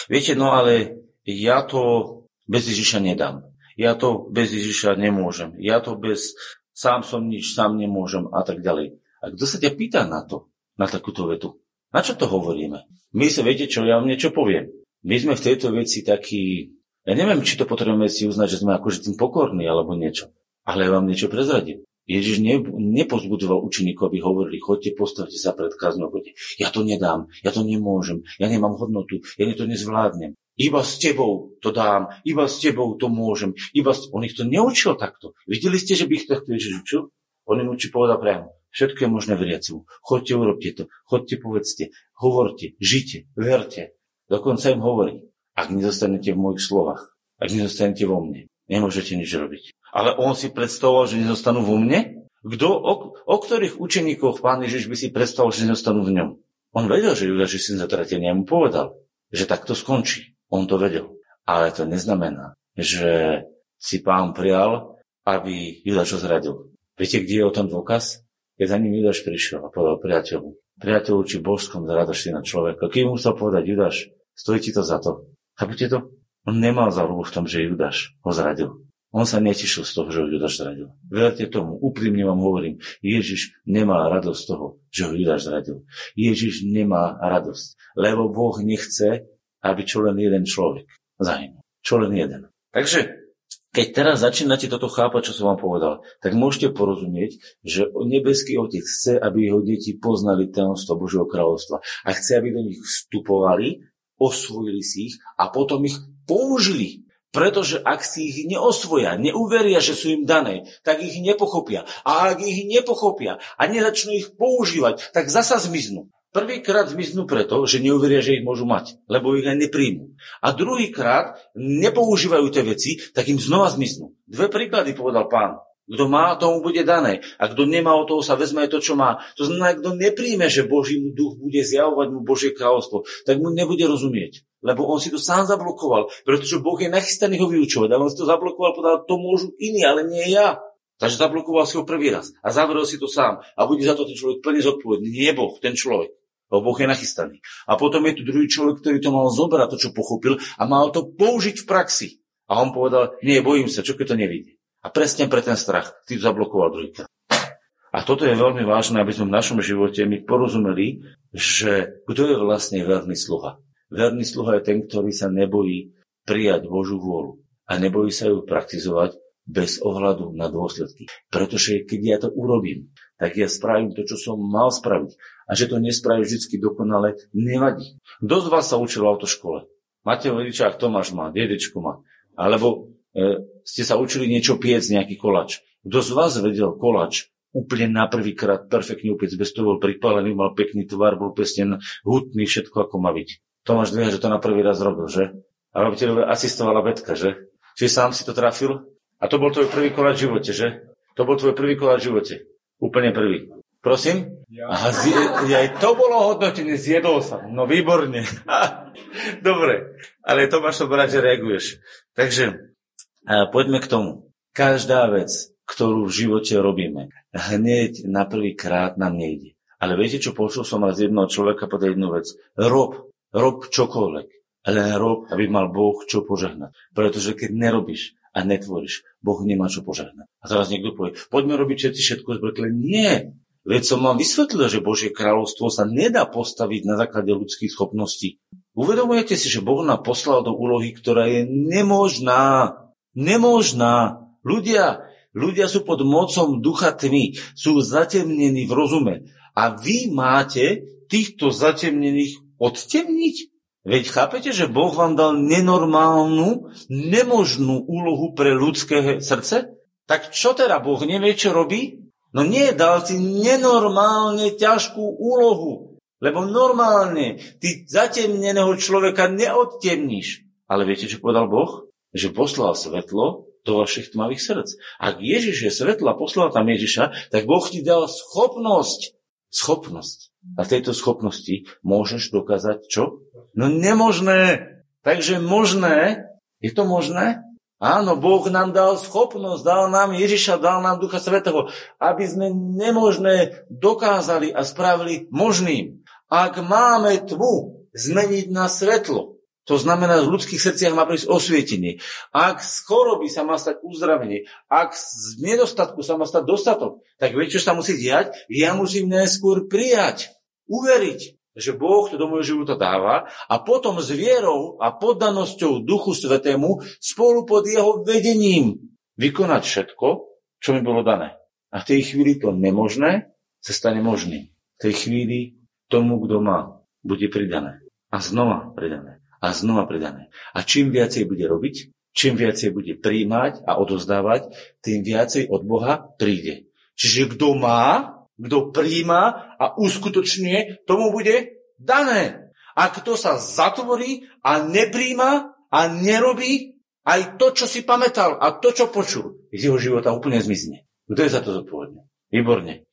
viete, no ale ja to bez Ježiša nedám. Ja to bez Ježiša nemôžem. Ja to bez, sám som nič, sám nemôžem a tak ďalej. A kto sa ťa pýta na to, na takúto vetu? Na čo to hovoríme? My sa viete čo, ja vám niečo poviem. My sme v tejto veci takí ja neviem, či to potrebujeme si uznať, že sme akože tým pokorní alebo niečo. Ale ja vám niečo prezradím. Ježiš ne, nepozbudzoval učeníkov, aby hovorili, chodte, postavte sa pred kazňou, chodte. Ja to nedám, ja to nemôžem, ja nemám hodnotu, ja to nezvládnem. Iba s tebou to dám, iba s tebou to môžem. Iba s... On ich to neučil takto. Videli ste, že by ich takto Ježiš učil? On im učí povedal priamo. Všetko je možné veriacu. Chodte, urobte to. Chodte, povedzte. Hovorte, žite, verte. Dokonca im hovorí ak nezostanete v mojich slovách, ak nezostanete vo mne, nemôžete nič robiť. Ale on si predstavoval, že nezostanú vo mne? Kto, o, o ktorých učeníkoch pán Ježiš by si predstavoval, že nezostanú v ňom? On vedel, že Judas je syn zatratenia, mu povedal, že takto skončí. On to vedel. Ale to neznamená, že si pán prijal, aby Judas čo zradil. Viete, kde je o tom dôkaz? Keď za ním Judáš prišiel a povedal priateľu, priateľu či božskom zradaš si na človeka. Kým musel povedať Judáš, stojí ti to za to. Chápete to? On nemal záľubu v tom, že Judáš ho zradil. On sa netešil z toho, že ho Judáš zradil. Verte tomu, úprimne vám hovorím, Ježiš nemá radosť z toho, že ho Judáš zradil. Ježiš nemá radosť, lebo Boh nechce, aby čo len jeden človek zahynul. Čo len jeden. Takže keď teraz začínate toto chápať, čo som vám povedal, tak môžete porozumieť, že nebeský Otec chce, aby jeho deti poznali tajomstvo Božieho kráľovstva a chce, aby do nich vstupovali osvojili si ich a potom ich použili. Pretože ak si ich neosvoja, neuveria, že sú im dané, tak ich nepochopia. A ak ich nepochopia a nezačnú ich používať, tak zasa zmiznú. Prvýkrát zmiznú preto, že neuveria, že ich môžu mať, lebo ich aj nepríjmu. A druhýkrát nepoužívajú tie veci, tak im znova zmiznú. Dve príklady povedal pán. Kto má, tomu bude dané. A kto nemá, o toho sa vezme aj to, čo má. To znamená, kto nepríjme, že Boží duch bude zjavovať mu Božie kráľovstvo, tak mu nebude rozumieť. Lebo on si to sám zablokoval, pretože Boh je nachystaný ho vyučovať. Ale on si to zablokoval, povedal, to môžu iní, ale nie ja. Takže zablokoval si ho prvý raz a zavrel si to sám. A bude za to ten človek plne zodpovedný. Nie Boh, ten človek. Lebo Boh je nachystaný. A potom je tu druhý človek, ktorý to mal zobrať, to, čo pochopil, a mal to použiť v praxi. A on povedal, nie, bojím sa, čo keď to nevidí. A presne pre ten strach ty zablokoval druhýkrát. A toto je veľmi vážne, aby sme v našom živote my porozumeli, že kto je vlastne verný sluha. Verný sluha je ten, ktorý sa nebojí prijať Božú vôľu a nebojí sa ju praktizovať bez ohľadu na dôsledky. Pretože keď ja to urobím, tak ja spravím to, čo som mal spraviť. A že to nespravím vždy dokonale, nevadí. Kto z vás sa učil v autoškole? Máte rodičák, Tomáš má, dedečko má. Alebo e, ste sa učili niečo piec, nejaký kolač. Kto z vás vedel kolač úplne na prvýkrát perfektne upiec, bez toho bol pripálený, mal pekný tvar, bol pesne hutný, všetko ako má byť. Tomáš dvíha, že to na prvý raz robil, že? A robiteľ asistovala Betka, že? Čiže sám si to trafil? A to bol tvoj prvý koláč v živote, že? To bol tvoj prvý koláč v živote. Úplne prvý. Prosím? Ja. Aha, zje, aj to bolo hodnotenie, zjedol sa. No výborne. (laughs) Dobre, ale to máš to brať, že reaguješ. Takže poďme k tomu. Každá vec, ktorú v živote robíme, hneď na prvý krát nám nejde. Ale viete, čo počul som raz jedného človeka povedať jednu vec? Rob, rob čokoľvek, len rob, aby mal Boh čo požehnať. Pretože keď nerobíš, a netvoríš. Boh nemá čo požehnať. A teraz niekto povie, poďme robiť všetci všetko zbrekle. Nie. Veď som vám vysvetlil, že Božie kráľovstvo sa nedá postaviť na základe ľudských schopností. Uvedomujete si, že Boh nám poslal do úlohy, ktorá je nemožná. Nemožná. Ľudia, ľudia sú pod mocom ducha tmy, sú zatemnení v rozume. A vy máte týchto zatemnených odtemniť? Veď chápete, že Boh vám dal nenormálnu, nemožnú úlohu pre ľudské srdce? Tak čo teda Boh nevie, čo robí? No nie, dal si nenormálne ťažkú úlohu. Lebo normálne ty zatemneného človeka neodtemníš. Ale viete, čo povedal Boh? Že poslal svetlo do vašich tmavých srdc. Ak Ježiš je svetlo a poslal tam Ježiša, tak Boh ti dal schopnosť. Schopnosť. A v tejto schopnosti môžeš dokázať čo? No nemožné. Takže možné, je to možné? Áno, Boh nám dal schopnosť, dal nám Ježiša, dal nám Ducha Svetého, aby sme nemožné dokázali a spravili možným. Ak máme tmu zmeniť na svetlo, to znamená, v ľudských srdciach má prísť osvietenie. Ak z choroby sa má stať uzdravenie, ak z nedostatku sa má stať dostatok, tak viete, čo sa musí diať? Ja musím najskôr prijať, uveriť že Boh to do môjho života dáva a potom s vierou a poddanosťou Duchu Svetému spolu pod jeho vedením vykonať všetko, čo mi bolo dané. A v tej chvíli to nemožné sa stane možným. V tej chvíli tomu, kto má, bude pridané. A znova pridané. A znova pridané. A čím viacej bude robiť, čím viacej bude príjmať a odozdávať, tým viacej od Boha príde. Čiže kto má, kto príjma a uskutočňuje, tomu bude dané. A kto sa zatvorí a nepríjma a nerobí, aj to, čo si pamätal a to, čo počul, z jeho života úplne zmizne. Kto je za to zodpovedný? Výborne.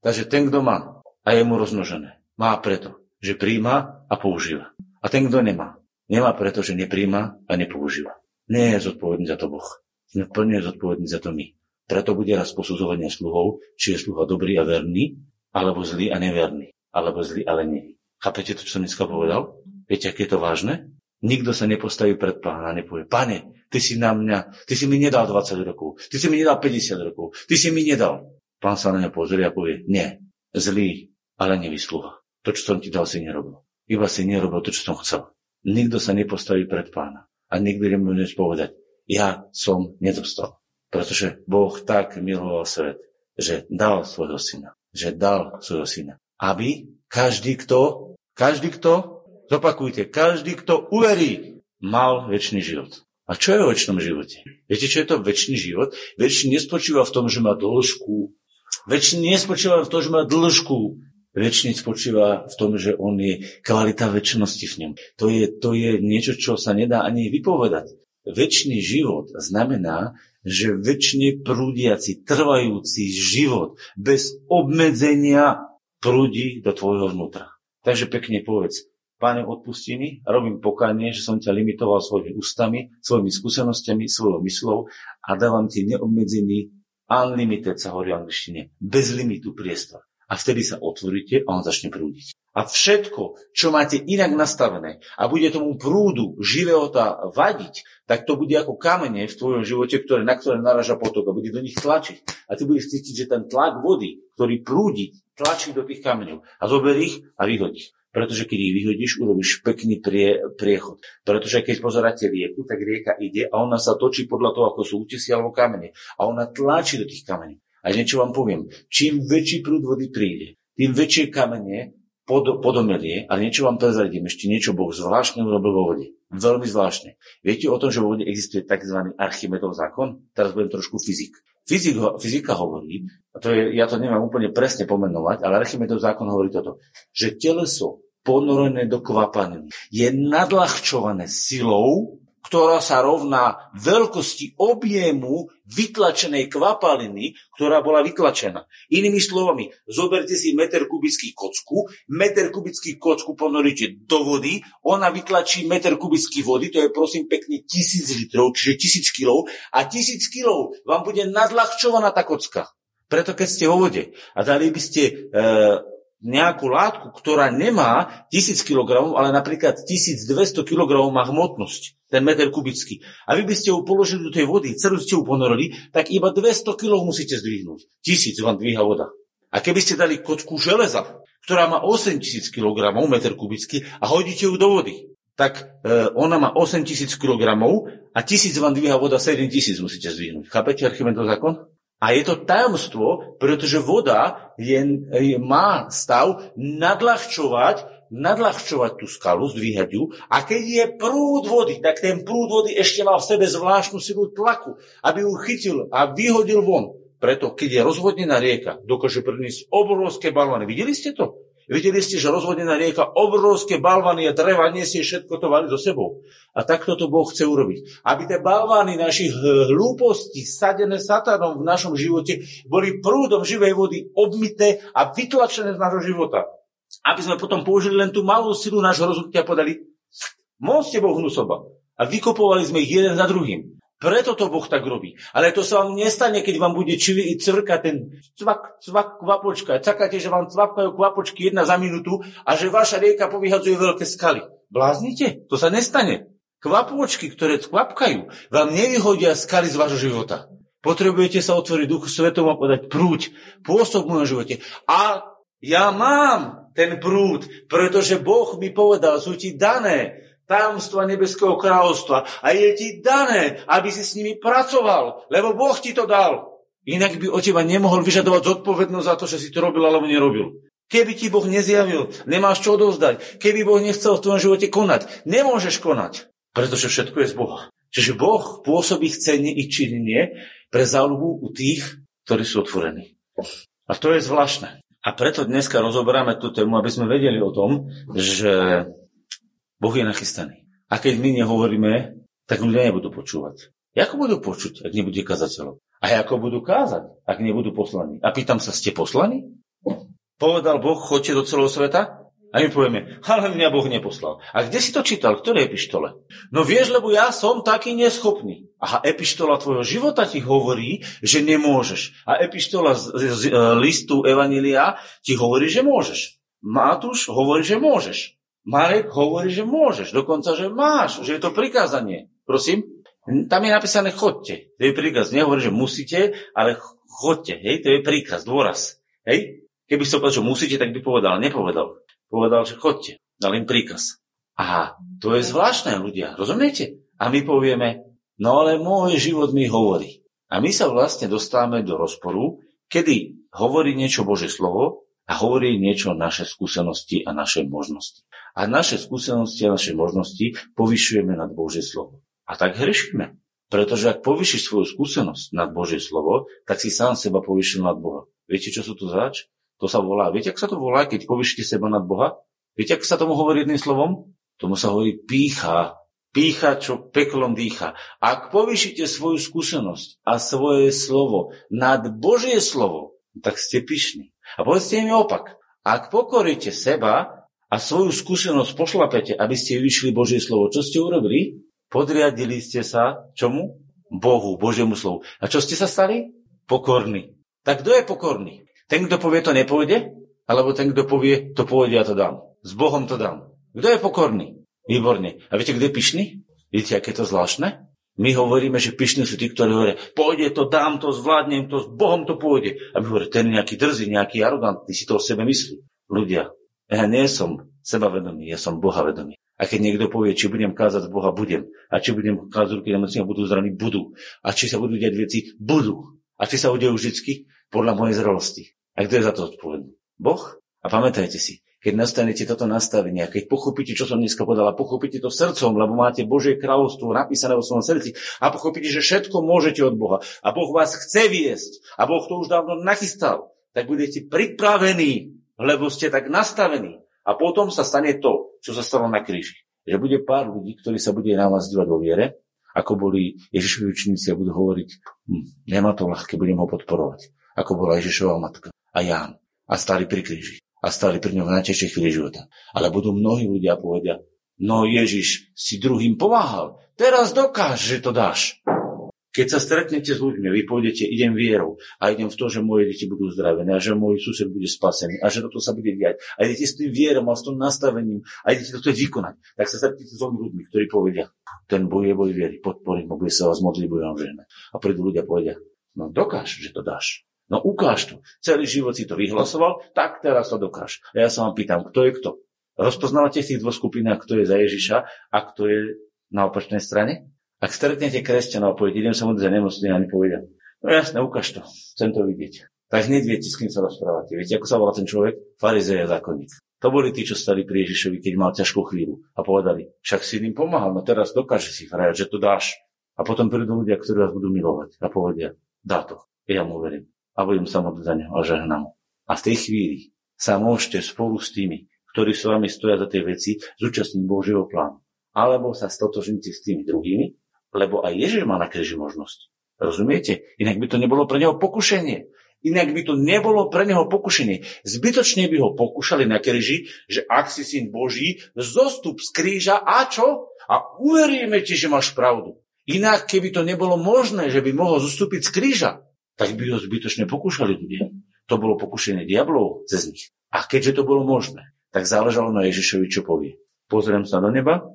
Takže ten, kto má a je mu rozmnožené, má preto, že príjma a používa. A ten, kto nemá, nemá preto, že nepríjma a nepoužíva. Nie je zodpovedný za to Boh. Sme plne zodpovední za to my. Preto bude raz posudzovanie sluhov, či je sluha dobrý a verný, alebo zlý a neverný, alebo zlý a lenivý. Chápete to, čo som dneska povedal? Viete, aké je to vážne? Nikto sa nepostaví pred pána a nepovie, pane, ty si na mňa, ty si mi nedal 20 rokov, ty si mi nedal 50 rokov, ty si mi nedal. Pán sa na mňa pozrie a povie, nie, zlý, ale nevysluha. To, čo som ti dal, si nerobil. Iba si nerobil to, čo som chcel. Nikto sa nepostaví pred pána. A nikto nemôže povedať, ja som nedostal. Pretože Boh tak miloval svet, že dal svojho syna. Že dal svojho syna. Aby každý, kto, každý, kto, zopakujte, každý, kto uverí, mal väčší život. A čo je o väčšnom živote? Viete, čo je to väčší život? Väčší nespočíva v tom, že má dĺžku. Väčší nespočíva v tom, že má dĺžku. Väčší spočíva v tom, že on je kvalita väčšnosti v ňom. To je, to je niečo, čo sa nedá ani vypovedať. Väčší život znamená, že väčšine prúdiaci, trvajúci život bez obmedzenia prúdi do tvojho vnútra. Takže pekne povedz, Pane, odpusti mi, robím pokanie, že som ťa limitoval svojimi ústami, svojimi skúsenostiami, svojou myslou a dávam ti neobmedzený unlimited, sa hovorí v angličtine, bez limitu priestor. A vtedy sa otvoríte a on začne prúdiť. A všetko, čo máte inak nastavené a bude tomu prúdu živého vadiť, tak to bude ako kamene v tvojom živote, ktoré, na ktoré naraža potok a bude do nich tlačiť. A ty budeš cítiť, že ten tlak vody, ktorý prúdi, tlačí do tých kameňov a zober ich a vyhodí. Pretože keď ich vyhodíš, urobíš pekný prie, priechod. Pretože keď pozeráte rieku, tak rieka ide a ona sa točí podľa toho, ako sú útesy alebo kamene. A ona tlačí do tých kamení. A niečo vám poviem. Čím väčší prúd vody príde, tým väčšie kamene pod, podomelie, ale niečo vám prezradím, ešte niečo Boh zvláštne urobil vo vode. Veľmi zvláštne. Viete o tom, že vo vode existuje tzv. Archimedov zákon? Teraz budem trošku fyzik. Fyzik, fyzika hovorí, a to je, ja to nemám úplne presne pomenovať, ale Archimedov zákon hovorí toto, že teleso ponorené do kvapaniny je nadľahčované silou, ktorá sa rovná veľkosti objemu vytlačenej kvapaliny, ktorá bola vytlačená. Inými slovami, zoberte si meter kubický kocku, meter kubický kocku ponoríte do vody, ona vytlačí meter kubický vody, to je prosím pekne tisíc litrov, čiže tisíc kilov, a tisíc kilov vám bude nadľahčovaná tá kocka. Preto keď ste vo vode a dali by ste e, nejakú látku, ktorá nemá 1000 kg, ale napríklad 1200 kg má hmotnosť, ten meter kubický. A vy by ste ju položili do tej vody, celú ste ju ponorili, tak iba 200 kg musíte zdvihnúť. 1000 vám dvíha voda. A keby ste dali kocku železa, ktorá má 8000 kg, meter kubický, a hodíte ju do vody, tak e, ona má 8000 kg a 1000 vám dvíha voda, 7000 musíte zdvihnúť. Chápete Archimedov zákon? A je to tajomstvo, pretože voda je, je, má stav nadľahčovať, nadľahčovať tú skalu, zdvíhať ju. A keď je prúd vody, tak ten prúd vody ešte mal v sebe zvláštnu silu tlaku, aby ju chytil a vyhodil von. Preto, keď je rozvodnená rieka, dokáže priniesť obrovské balvany. Videli ste to? Videli ste, že rozvodnená rieka, obrovské balvany a dreva nesie všetko to vali so sebou. A takto to Boh chce urobiť. Aby tie balvany našich hlúpostí, sadené satanom v našom živote, boli prúdom živej vody obmité a vytlačené z nášho života. Aby sme potom použili len tú malú silu nášho rozhodnutia a podali, môžete Boh hnusoba. A vykopovali sme ich jeden za druhým. Preto to Boh tak robí. Ale to sa vám nestane, keď vám bude cvrkať ten cvak, cvak, kvapočka. Čakáte, že vám cvapkajú kvapočky jedna za minútu a že vaša rieka povyhadzuje veľké skaly. Bláznite? To sa nestane. Kvapočky, ktoré kvapkajú, vám nevyhodia skaly z vášho života. Potrebujete sa otvoriť duchu svetom a podať prúď, pôsob v mojom živote. A ja mám ten prúd, pretože Boh mi povedal, sú ti dané tajomstva nebeského kráľovstva a je ti dané, aby si s nimi pracoval, lebo Boh ti to dal. Inak by o teba nemohol vyžadovať zodpovednosť za to, že si to robil alebo nerobil. Keby ti Boh nezjavil, nemáš čo odovzdať. Keby Boh nechcel v tvojom živote konať, nemôžeš konať, pretože všetko je z Boha. Čiže Boh pôsobí chcenie i činenie pre záľubu u tých, ktorí sú otvorení. A to je zvláštne. A preto dneska rozoberáme tú tému, aby sme vedeli o tom, že Boh je nachystaný. A keď my nehovoríme, tak ľudia nebudú počúvať. Ako budú počuť, ak nebude kazateľov? A ako budú kázať, ak nebudú poslaní? A pýtam sa, ste poslaní? Povedal Boh, choďte do celého sveta? A my povieme, ale mňa Boh neposlal. A kde si to čítal? Ktoré epištole? No vieš, lebo ja som taký neschopný. Aha, epištola tvojho života ti hovorí, že nemôžeš. A epištola z, z, z listu Evanília ti hovorí, že môžeš. Matúš hovorí, že môžeš. Marek hovorí, že môžeš, dokonca, že máš, že je to prikázanie. Prosím? Tam je napísané chodte. To je príkaz. Nehovorí, že musíte, ale chodte. Hej? To je príkaz, dôraz. Hej? Keby som povedal, že musíte, tak by povedal. Nepovedal. Povedal, že chodte. Dal im príkaz. A to je zvláštne, ľudia. Rozumiete? A my povieme, no ale môj život mi hovorí. A my sa vlastne dostávame do rozporu, kedy hovorí niečo Bože slovo a hovorí niečo naše skúsenosti a naše možnosti a naše skúsenosti a naše možnosti povyšujeme nad Božie slovo. A tak hrešíme. Pretože ak povyšíš svoju skúsenosť nad Božie slovo, tak si sám seba povyšil nad Boha. Viete, čo sú to zač? To sa volá. Viete, ak sa to volá, keď povyšíte seba nad Boha? Viete, ak sa tomu hovorí jedným slovom? Tomu sa hovorí pícha. Pícha, čo peklom dýcha. Ak povyšíte svoju skúsenosť a svoje slovo nad Božie slovo, tak ste pyšní. A povedzte mi opak. Ak pokoríte seba a svoju skúsenosť pošlapete, aby ste vyšli Božie slovo. Čo ste urobili? Podriadili ste sa čomu? Bohu, Božiemu slovu. A čo ste sa stali? Pokorní. Tak kto je pokorný? Ten, kto povie, to nepôjde? Alebo ten, kto povie, to pôjde, ja to dám. S Bohom to dám. Kto je pokorný? Výborne. A viete, kto je pyšný? Viete, aké to zvláštne? My hovoríme, že pyšní sú tí, ktorí hovoria, pôjde to, dám to, zvládnem to, s Bohom to pôjde. A my hovoríme, ten nejaký drzý, nejaký arogantný, si to o sebe myslí. Ľudia, Ja nie som sebavedomý, ja som bohavedomý. A keď niekto povie, či budem kázať z Boha, budem. A či budem kázať ruky nemocných a budú zraní, budú. A či sa budú diať veci, budú. A či sa udejú vždy podľa mojej zrelosti. A kto je za to odpovedný? Boh? A pamätajte si, keď nastanete toto nastavenie a keď pochopíte, čo som dneska podala, pochopíte to srdcom, lebo máte Božie kráľovstvo napísané vo svojom srdci a pochopíte, že všetko môžete od Boha a Boh vás chce viesť a Boh to už dávno nachystal, tak budete pripravení, lebo ste tak nastavení. A potom sa stane to, čo sa stalo na kríži. Že bude pár ľudí, ktorí sa bude na vás dívať vo viere, ako boli Ježišovi učeníci a budú hovoriť, hm, nemá to ľahké, budem ho podporovať. Ako bola Ježišova matka a Ján. A stáli pri kríži. A stáli pri ňom v najťažšej chvíli života. Ale budú mnohí ľudia povedia, no Ježiš si druhým pomáhal. Teraz dokáž, že to dáš. Keď sa stretnete s ľuďmi, vy pôjdete, idem vierou a idem v to, že moje deti budú zdravené a že môj sused bude spasený a že toto sa bude diať. A idete s tým vierou a s tým nastavením a idete toto vykonať. Tak sa stretnete s ľuďmi, ktorí povedia, ten boj je boj viery, podporím ho, bude sa vás modliť, bude vám žehnať. A prídu ľudia povedia, no dokáž, že to dáš. No ukáž to. Celý život si to vyhlasoval, tak teraz to dokáž. A ja sa vám pýtam, kto je kto? Rozpoznávate v tých dvoch skupinách, kto je za Ježiša a kto je na opačnej strane? Ak stretnete kresťanov a poviete, idem sa modliť za nemocný, a oni povedia, no jasne, ukáž to, chcem to vidieť. Tak hneď viete, s kým sa rozprávate. Viete, ako sa volá ten človek? Farizej a zákonník. To boli tí, čo stali pri Ježišovi, keď mal ťažkú chvíľu a povedali, však si im pomáhal, no teraz dokáže si frajať, že to dáš. A potom prídu ľudia, ktorí vás budú milovať a povedia, dá to, ja mu verím a budem sa modliť za neho a žehnám. A v tej chvíli sa môžete spolu s tými, ktorí s vami stoja za tie veci, zúčastniť Božieho plánu. Alebo sa stotožníte s tými druhými lebo aj Ježiš má na kríži možnosť. Rozumiete? Inak by to nebolo pre neho pokušenie. Inak by to nebolo pre neho pokušenie. Zbytočne by ho pokúšali na kríži, že ak si syn Boží, zostup z kríža a čo? A uveríme ti, že máš pravdu. Inak, keby to nebolo možné, že by mohol zostúpiť z kríža, tak by ho zbytočne pokúšali ľudia. To bolo pokušenie diablov cez nich. A keďže to bolo možné, tak záležalo na Ježišovi, čo povie. Pozriem sa do neba,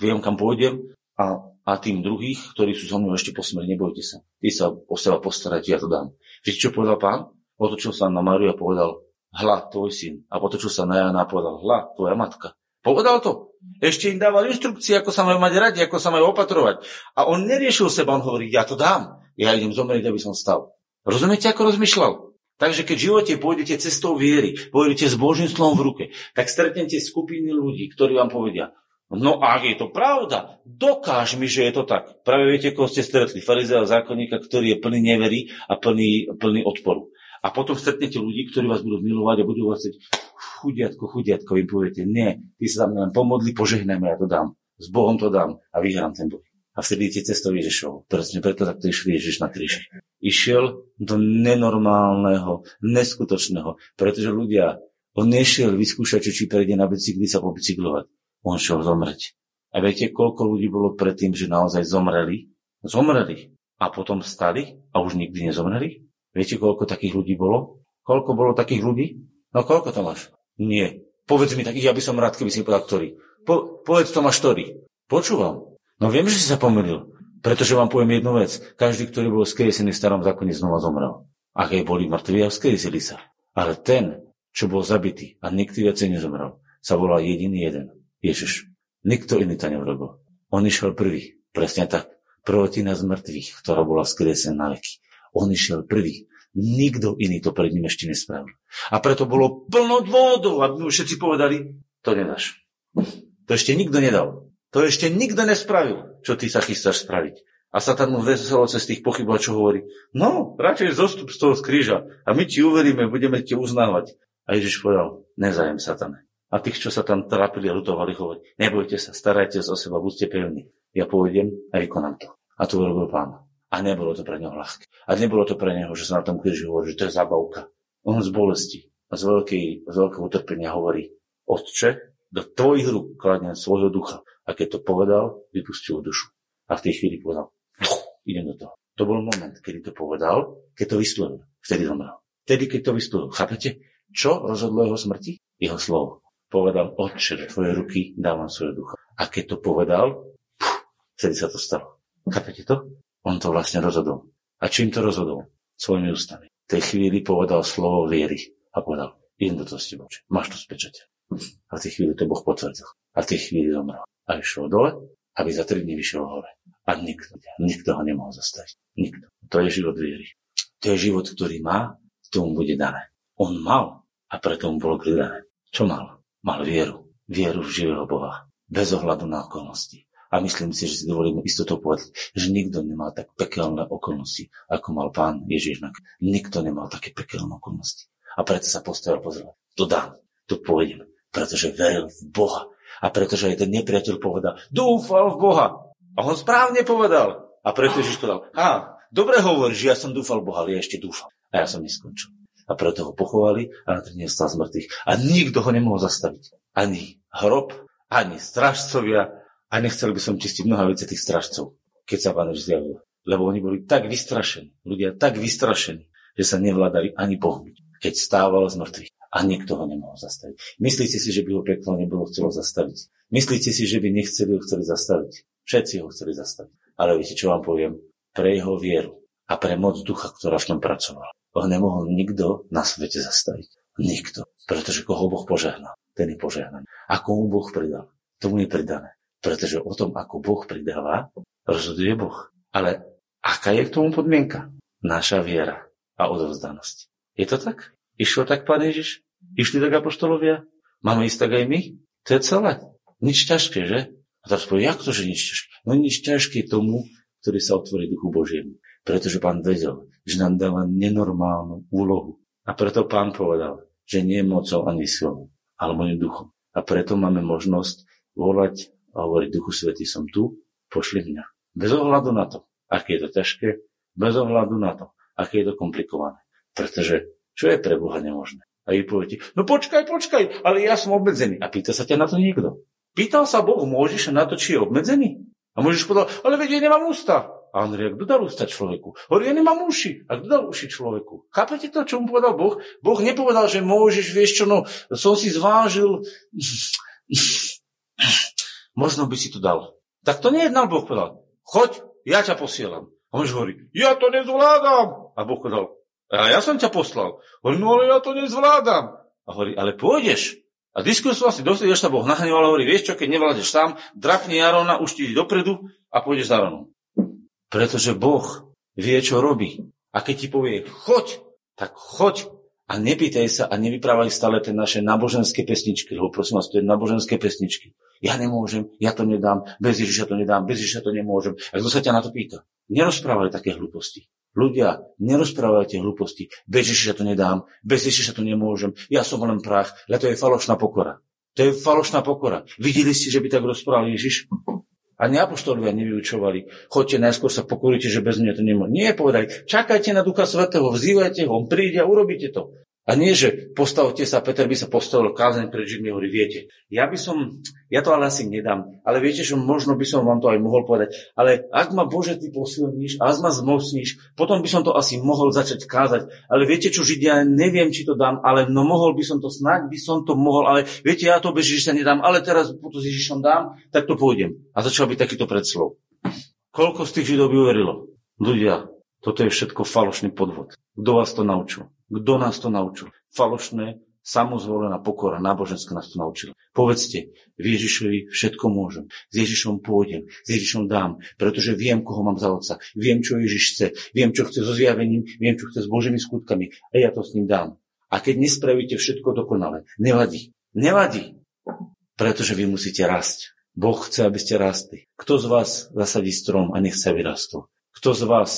viem, kam pôjdem a a tým druhých, ktorí sú so mnou ešte po smrti, nebojte sa. Ty sa o seba postarať, ja to dám. Viete, čo povedal pán? Otočil sa na Mariu a povedal, hla, tvoj syn. A potočil sa na Jana a povedal, hla, tvoja matka. Povedal to. Ešte im dával inštrukcie, ako sa majú mať radi, ako sa majú opatrovať. A on neriešil seba, on hovorí, ja to dám. Ja idem zomrieť, aby som stal. Rozumiete, ako rozmýšľal? Takže keď v živote pôjdete cestou viery, pôjdete s Božím slovom v ruke, tak stretnete skupiny ľudí, ktorí vám povedia, No ak je to pravda, dokáž mi, že je to tak. Práve viete, koho ste stretli, farizea zákonníka, ktorý je plný neverí a plný, plný odporu. A potom stretnete ľudí, ktorí vás budú milovať a budú vás chcieť chudiatko, chudiatko, vy poviete, nie, ty sa tam len pomodli, požehneme, ja to dám. S Bohom to dám a vyhrám ten boj. A vtedy idete cestou Ježišov. Presne preto takto išli Ježiš na kríži. Išiel do nenormálneho, neskutočného, pretože ľudia, on nešiel vyskúšať, či prejde na bicykli sa pobicyklovať on šiel zomrieť. A viete, koľko ľudí bolo predtým, že naozaj zomreli? Zomreli. A potom stali a už nikdy nezomreli? Viete, koľko takých ľudí bolo? Koľko bolo takých ľudí? No koľko to máš? Nie. Povedz mi takých, ja by som rád, keby si povedal, ktorý. Po, povedz to máš ktorý. Počúvam. No viem, že si sa pomýlil. Pretože vám poviem jednu vec. Každý, ktorý bol skriesený v starom zákone, znova zomrel. A keď boli mŕtvi a vzkriesili sa. Ale ten, čo bol zabitý a nikdy viacej nezomrel, sa volá jediný jeden. Ježiš. Nikto iný to neurobil. On išiel prvý. Presne tak. Prvotina z mŕtvych, ktorá bola skriesená na veky. On išiel prvý. Nikto iný to pred ním ešte nespravil. A preto bolo plno dôvodov, aby mu všetci povedali, to nedáš. To ešte nikto nedal. To ešte nikto nespravil, čo ty sa chystáš spraviť. A Satan mu veselo cez tých pochybov, čo hovorí, no, radšej zostup z toho skríža a my ti uveríme, budeme ti uznávať. A Ježiš povedal, nezajem Satane. A tých, čo sa tam trápili a lutovali, hovorí, nebojte sa, starajte sa o seba, buďte pevní. Ja pôjdem a vykonám to. A to urobil pán. A nebolo to pre neho ľahké. A nebolo to pre neho, že sa na tom kríži hovorí, že to je zabavka. On z bolesti a z, veľkej, z veľkého utrpenia hovorí, Otče, do tvojich rúk kladnem svojho ducha. A keď to povedal, vypustil dušu. A v tej chvíli povedal, idem do toho. To bol moment, kedy to povedal, keď to vyslovil. Vtedy zomrel. Vtedy, keď to vyslovil. Chápete? Čo rozhodlo jeho smrti? Jeho slovo povedal, Otče, tvoje ruky dávam svoje ducha. A keď to povedal, puf, vtedy sa to stalo. Chápete to? On to vlastne rozhodol. A čím to rozhodol? Svojimi ústami. V tej chvíli povedal slovo viery a povedal, idem do toho s tebou. Máš to spečať. A v tej chvíli to Boh potvrdil. A v tej chvíli zomrel. A išiel dole, aby za tri dní vyšiel hore. A nikto, nikto ho nemohol zastaviť. Nikto. To je život viery. To je život, ktorý má, tomu bude dané. On mal a preto mu bolo pridané. Čo mal? Mal vieru. Vieru v živého Boha. Bez ohľadu na okolnosti. A myslím si, že si dovolím istotou povedať, že nikto nemal tak pekelné okolnosti, ako mal pán Ježiš. Nikto nemal také pekelné okolnosti. A preto sa postavil pozrieť. To dám, to pôjdem, pretože veril v Boha. A pretože aj ten nepriateľ povedal, dúfal v Boha. A on správne povedal. A preto Ježiš povedal, a, dobre hovoríš, ja som dúfal v Boha, ale ja ešte dúfam. A ja som neskončil. A preto ho pochovali a na tri stal z mŕtvych. A nikto ho nemohol zastaviť. Ani hrob, ani strážcovia, a nechcel by som čistiť mnoha veci tých stražcov, keď sa pán zjavil. Lebo oni boli tak vystrašení, ľudia tak vystrašení, že sa nevládali ani pohnúť, keď stával z mŕtvych. A niekto ho nemohol zastaviť. Myslíte si, že by ho peklo nebolo chcelo zastaviť? Myslíte si, že by nechceli ho chceli zastaviť? Všetci ho chceli zastaviť. Ale viete, čo vám poviem? Pre jeho vieru a pre moc ducha, ktorá v ňom pracovala. Ho nemohol nikto na svete zastaviť. Nikto. Pretože koho Boh požehnal, ten je požehnaný. A komu Boh pridal, tomu je pridané. Pretože o tom, ako Boh pridáva, rozhoduje Boh. Ale aká je k tomu podmienka? Naša viera a odovzdanosť. Je to tak? Išlo tak, pán Ježiš? Išli tak apoštolovia? Máme ísť tak aj my? To je celé. Nič ťažké, že? A teraz povie, jak to, že nič ťažké? No nič ťažké tomu, ktorý sa otvorí duchu Božiemu. Pretože pán vedel, že nám dáva nenormálnu úlohu. A preto pán povedal, že nie mocou ani silou, ale mojim duchom. A preto máme možnosť volať a hovorí, Duchu Svetý, som tu, pošli mňa. Bez ohľadu na to, aké je to ťažké, bez ohľadu na to, aké je to komplikované. Pretože čo je pre Boha nemožné? A vy poviete, no počkaj, počkaj, ale ja som obmedzený. A pýta sa ťa na to niekto. Pýtal sa Boh, môžeš na to, či je obmedzený? A môžeš povedať, ale veď ja nemám ústa. A on hovorí, kto dal ústa človeku? Hovorí, ja nemám uši. A kto dal uši človeku? Chápete to, čo mu povedal Boh? Boh nepovedal, že môžeš, vieš čo, no, som si zvážil, možno by si to dal. Tak to nejednal Boh povedal. Choď, ja ťa posielam. A on hovorí, ja to nezvládam. A Boh povedal, a ja som ťa poslal. Hovorí, no ale ja to nezvládam. A hovorí, ale pôjdeš. A diskusoval si dosť, sa Boh nahneval hovorí, vieš čo, keď nevládeš sám, drapni Arona, už ti dopredu a pôjdeš za Aronom. Pretože Boh vie, čo robí. A keď ti povie, choď, tak choď a nepýtaj sa a nevyprávaj stále tie naše náboženské pesničky, lebo prosím vás, to je náboženské pesničky. Ja nemôžem, ja to nedám, bez Ježiša to nedám, bez Ježiša to nemôžem. A kto sa ťa na to pýta? Nerozprávaj také hlúposti. Ľudia, nerozprávajte hlúposti. Bez Ježiša to nedám, bez Ježiša to nemôžem. Ja som len prach, ale to je falošná pokora. To je falošná pokora. Videli ste, že by tak rozprával Ježiš? A neapoštolovia nevyučovali. Choďte najskôr sa pokoríte, že bez mňa to nemôže. Nie, povedali, čakajte na Ducha Svetého, vzývajte ho, on príde a urobíte to. A nie, že postavte sa, Peter by sa postavil kázeň pred Židmi, hovorí, viete, ja by som, ja to ale asi nedám, ale viete, že možno by som vám to aj mohol povedať, ale ak ma Bože ty posilníš, ak ma zmocníš, potom by som to asi mohol začať kázať, ale viete čo, Židia, neviem, či to dám, ale no mohol by som to, snáď by som to mohol, ale viete, ja to bez Ježiša nedám, ale teraz to s Ježišom dám, tak to pôjdem. A začal byť takýto predslov. Koľko z tých Židov by uverilo? Ľudia, toto je všetko falošný podvod. Kto vás to naučil? Kto nás to naučil? Falošné, samozvolená pokora, náboženská nás to naučila. Povedzte, v Ježišovi všetko môžem. S Ježišom pôjdem, s Ježišom dám, pretože viem, koho mám za otca. Viem, čo Ježiš chce. Viem, čo chce so zjavením, viem, čo chce s Božími skutkami a ja to s ním dám. A keď nespravíte všetko dokonale, nevadí. Nevadí. Pretože vy musíte rásť. Boh chce, aby ste rástli. Kto z vás zasadí strom a nechce, aby rastol? Kto z vás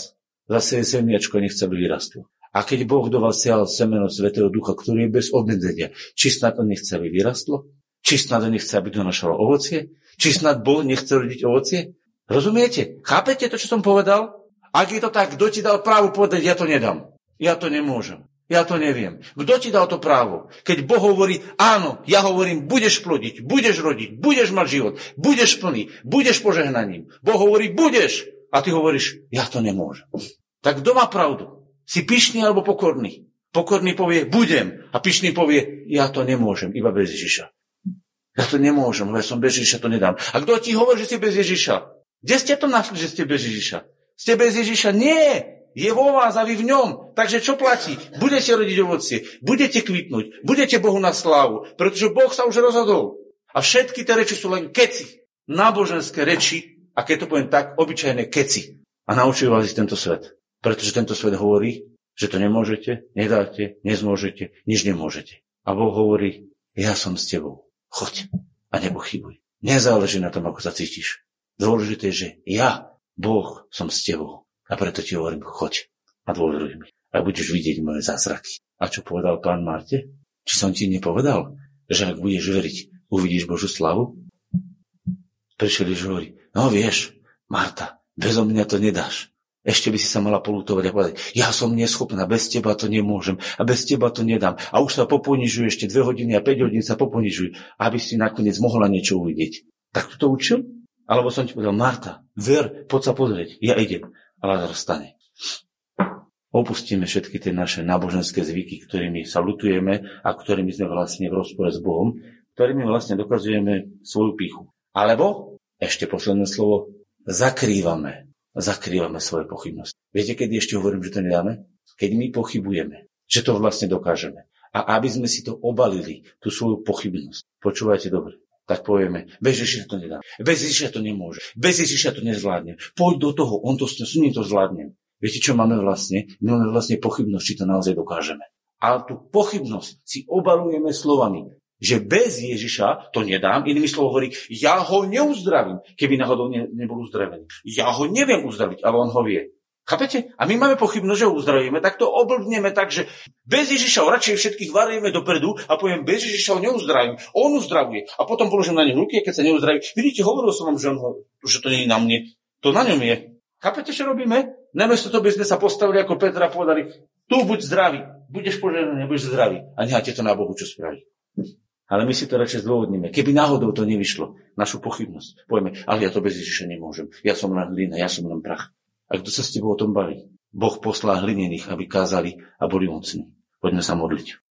zase je zemiačko a nechce, aby vyrastlo? A keď Boh do vás sial semeno Svetého Ducha, ktorý je bez obmedzenia, či snad on nechce, aby vyrastlo? Či snad on nechce, aby donašalo ovocie? Či snad Boh nechce rodiť ovocie? Rozumiete? Chápete to, čo som povedal? Ak je to tak, kto ti dal právo povedať, ja to nedám. Ja to nemôžem. Ja to neviem. Kto ti dal to právo? Keď Boh hovorí, áno, ja hovorím, budeš plodiť, budeš rodiť, budeš mať život, budeš plný, budeš požehnaním. Boh hovorí, budeš. A ty hovoríš, ja to nemôžem. Tak kto má pravdu? Si pyšný alebo pokorný? Pokorný povie, budem. A pyšný povie, ja to nemôžem, iba bez Ježiša. Ja to nemôžem, lebo ja som bez Ježiša, to nedám. A kto ti hovorí, že si bez Ježiša? Kde ste to našli, že ste bez Ježiša? Ste bez Ježiša? Nie! je vo vás a vy v ňom. Takže čo platí? Budete rodiť ovocie, budete kvitnúť, budete Bohu na slávu, pretože Boh sa už rozhodol. A všetky tie reči sú len keci, náboženské reči, a keď to poviem tak, obyčajné keci. A naučujú vás tento svet. Pretože tento svet hovorí, že to nemôžete, nedáte, nezmôžete, nič nemôžete. A Boh hovorí, ja som s tebou. Choď a nepochybuj. Nezáleží na tom, ako sa cítiš. Dôležité je, že ja, Boh, som s tebou. A preto ti hovorím, choď a dôveruj mi. A budeš vidieť moje zázraky. A čo povedal pán Marte? Či som ti nepovedal, že ak budeš veriť, uvidíš Božu slavu? Prišiel Ježiš hovorí, no vieš, Marta, bezo mňa to nedáš. Ešte by si sa mala polutovať a povedať, ja som neschopná, bez teba to nemôžem a bez teba to nedám. A už sa poponižuje ešte dve hodiny a 5 hodín sa poponižuj, aby si nakoniec mohla niečo uvidieť. Tak to učil? Alebo som ti povedal, Marta, ver, poď sa pozrieť, ja idem. A Lazar stane. Opustíme všetky tie naše náboženské zvyky, ktorými sa lutujeme a ktorými sme vlastne v rozpore s Bohom, ktorými vlastne dokazujeme svoju pichu. Alebo, ešte posledné slovo, zakrývame zakrývame svoje pochybnosti. Viete, kedy ešte hovorím, že to nedáme? Keď my pochybujeme, že to vlastne dokážeme. A aby sme si to obalili, tú svoju pochybnosť, počúvajte dobre, tak povieme, bez Ježiša to nedá. Bez Ježiša to nemôže. Bez Ježiša to nezvládne. Poď do toho, on to, s ním to zvládne. Viete, čo máme vlastne? My máme vlastne pochybnosť, či to naozaj dokážeme. Ale tú pochybnosť si obalujeme slovami že bez Ježiša to nedám. Inými slovo hovorí, ja ho neuzdravím, keby náhodou ne, nebol uzdravený. Ja ho neviem uzdraviť, ale on ho vie. Chápete? A my máme pochybnosť, že ho uzdravíme, tak to oblbneme tak, že bez Ježiša ho radšej všetkých varujeme dopredu a poviem, bez Ježiša ho neuzdravím. On uzdravuje. A potom položím na ne ruky, keď sa neuzdraví. Vidíte, hovoril som vám, že, on ho, že to nie je na mne. To na ňom je. Chápete, čo robíme? Namiesto toho by sme sa postavili ako Petra a povedali, tu buď zdravý, budeš požehnaný, budeš zdravý. A necháte to na Bohu, čo spraví. Ale my si to radšej zdôvodníme. Keby náhodou to nevyšlo, našu pochybnosť, povieme, ale ja to bez Ježiša nemôžem. Ja som len hlina, ja som len prach. A kto sa s tebou o tom baví? Boh poslal hlinených, aby kázali a boli mocní. Poďme sa modliť.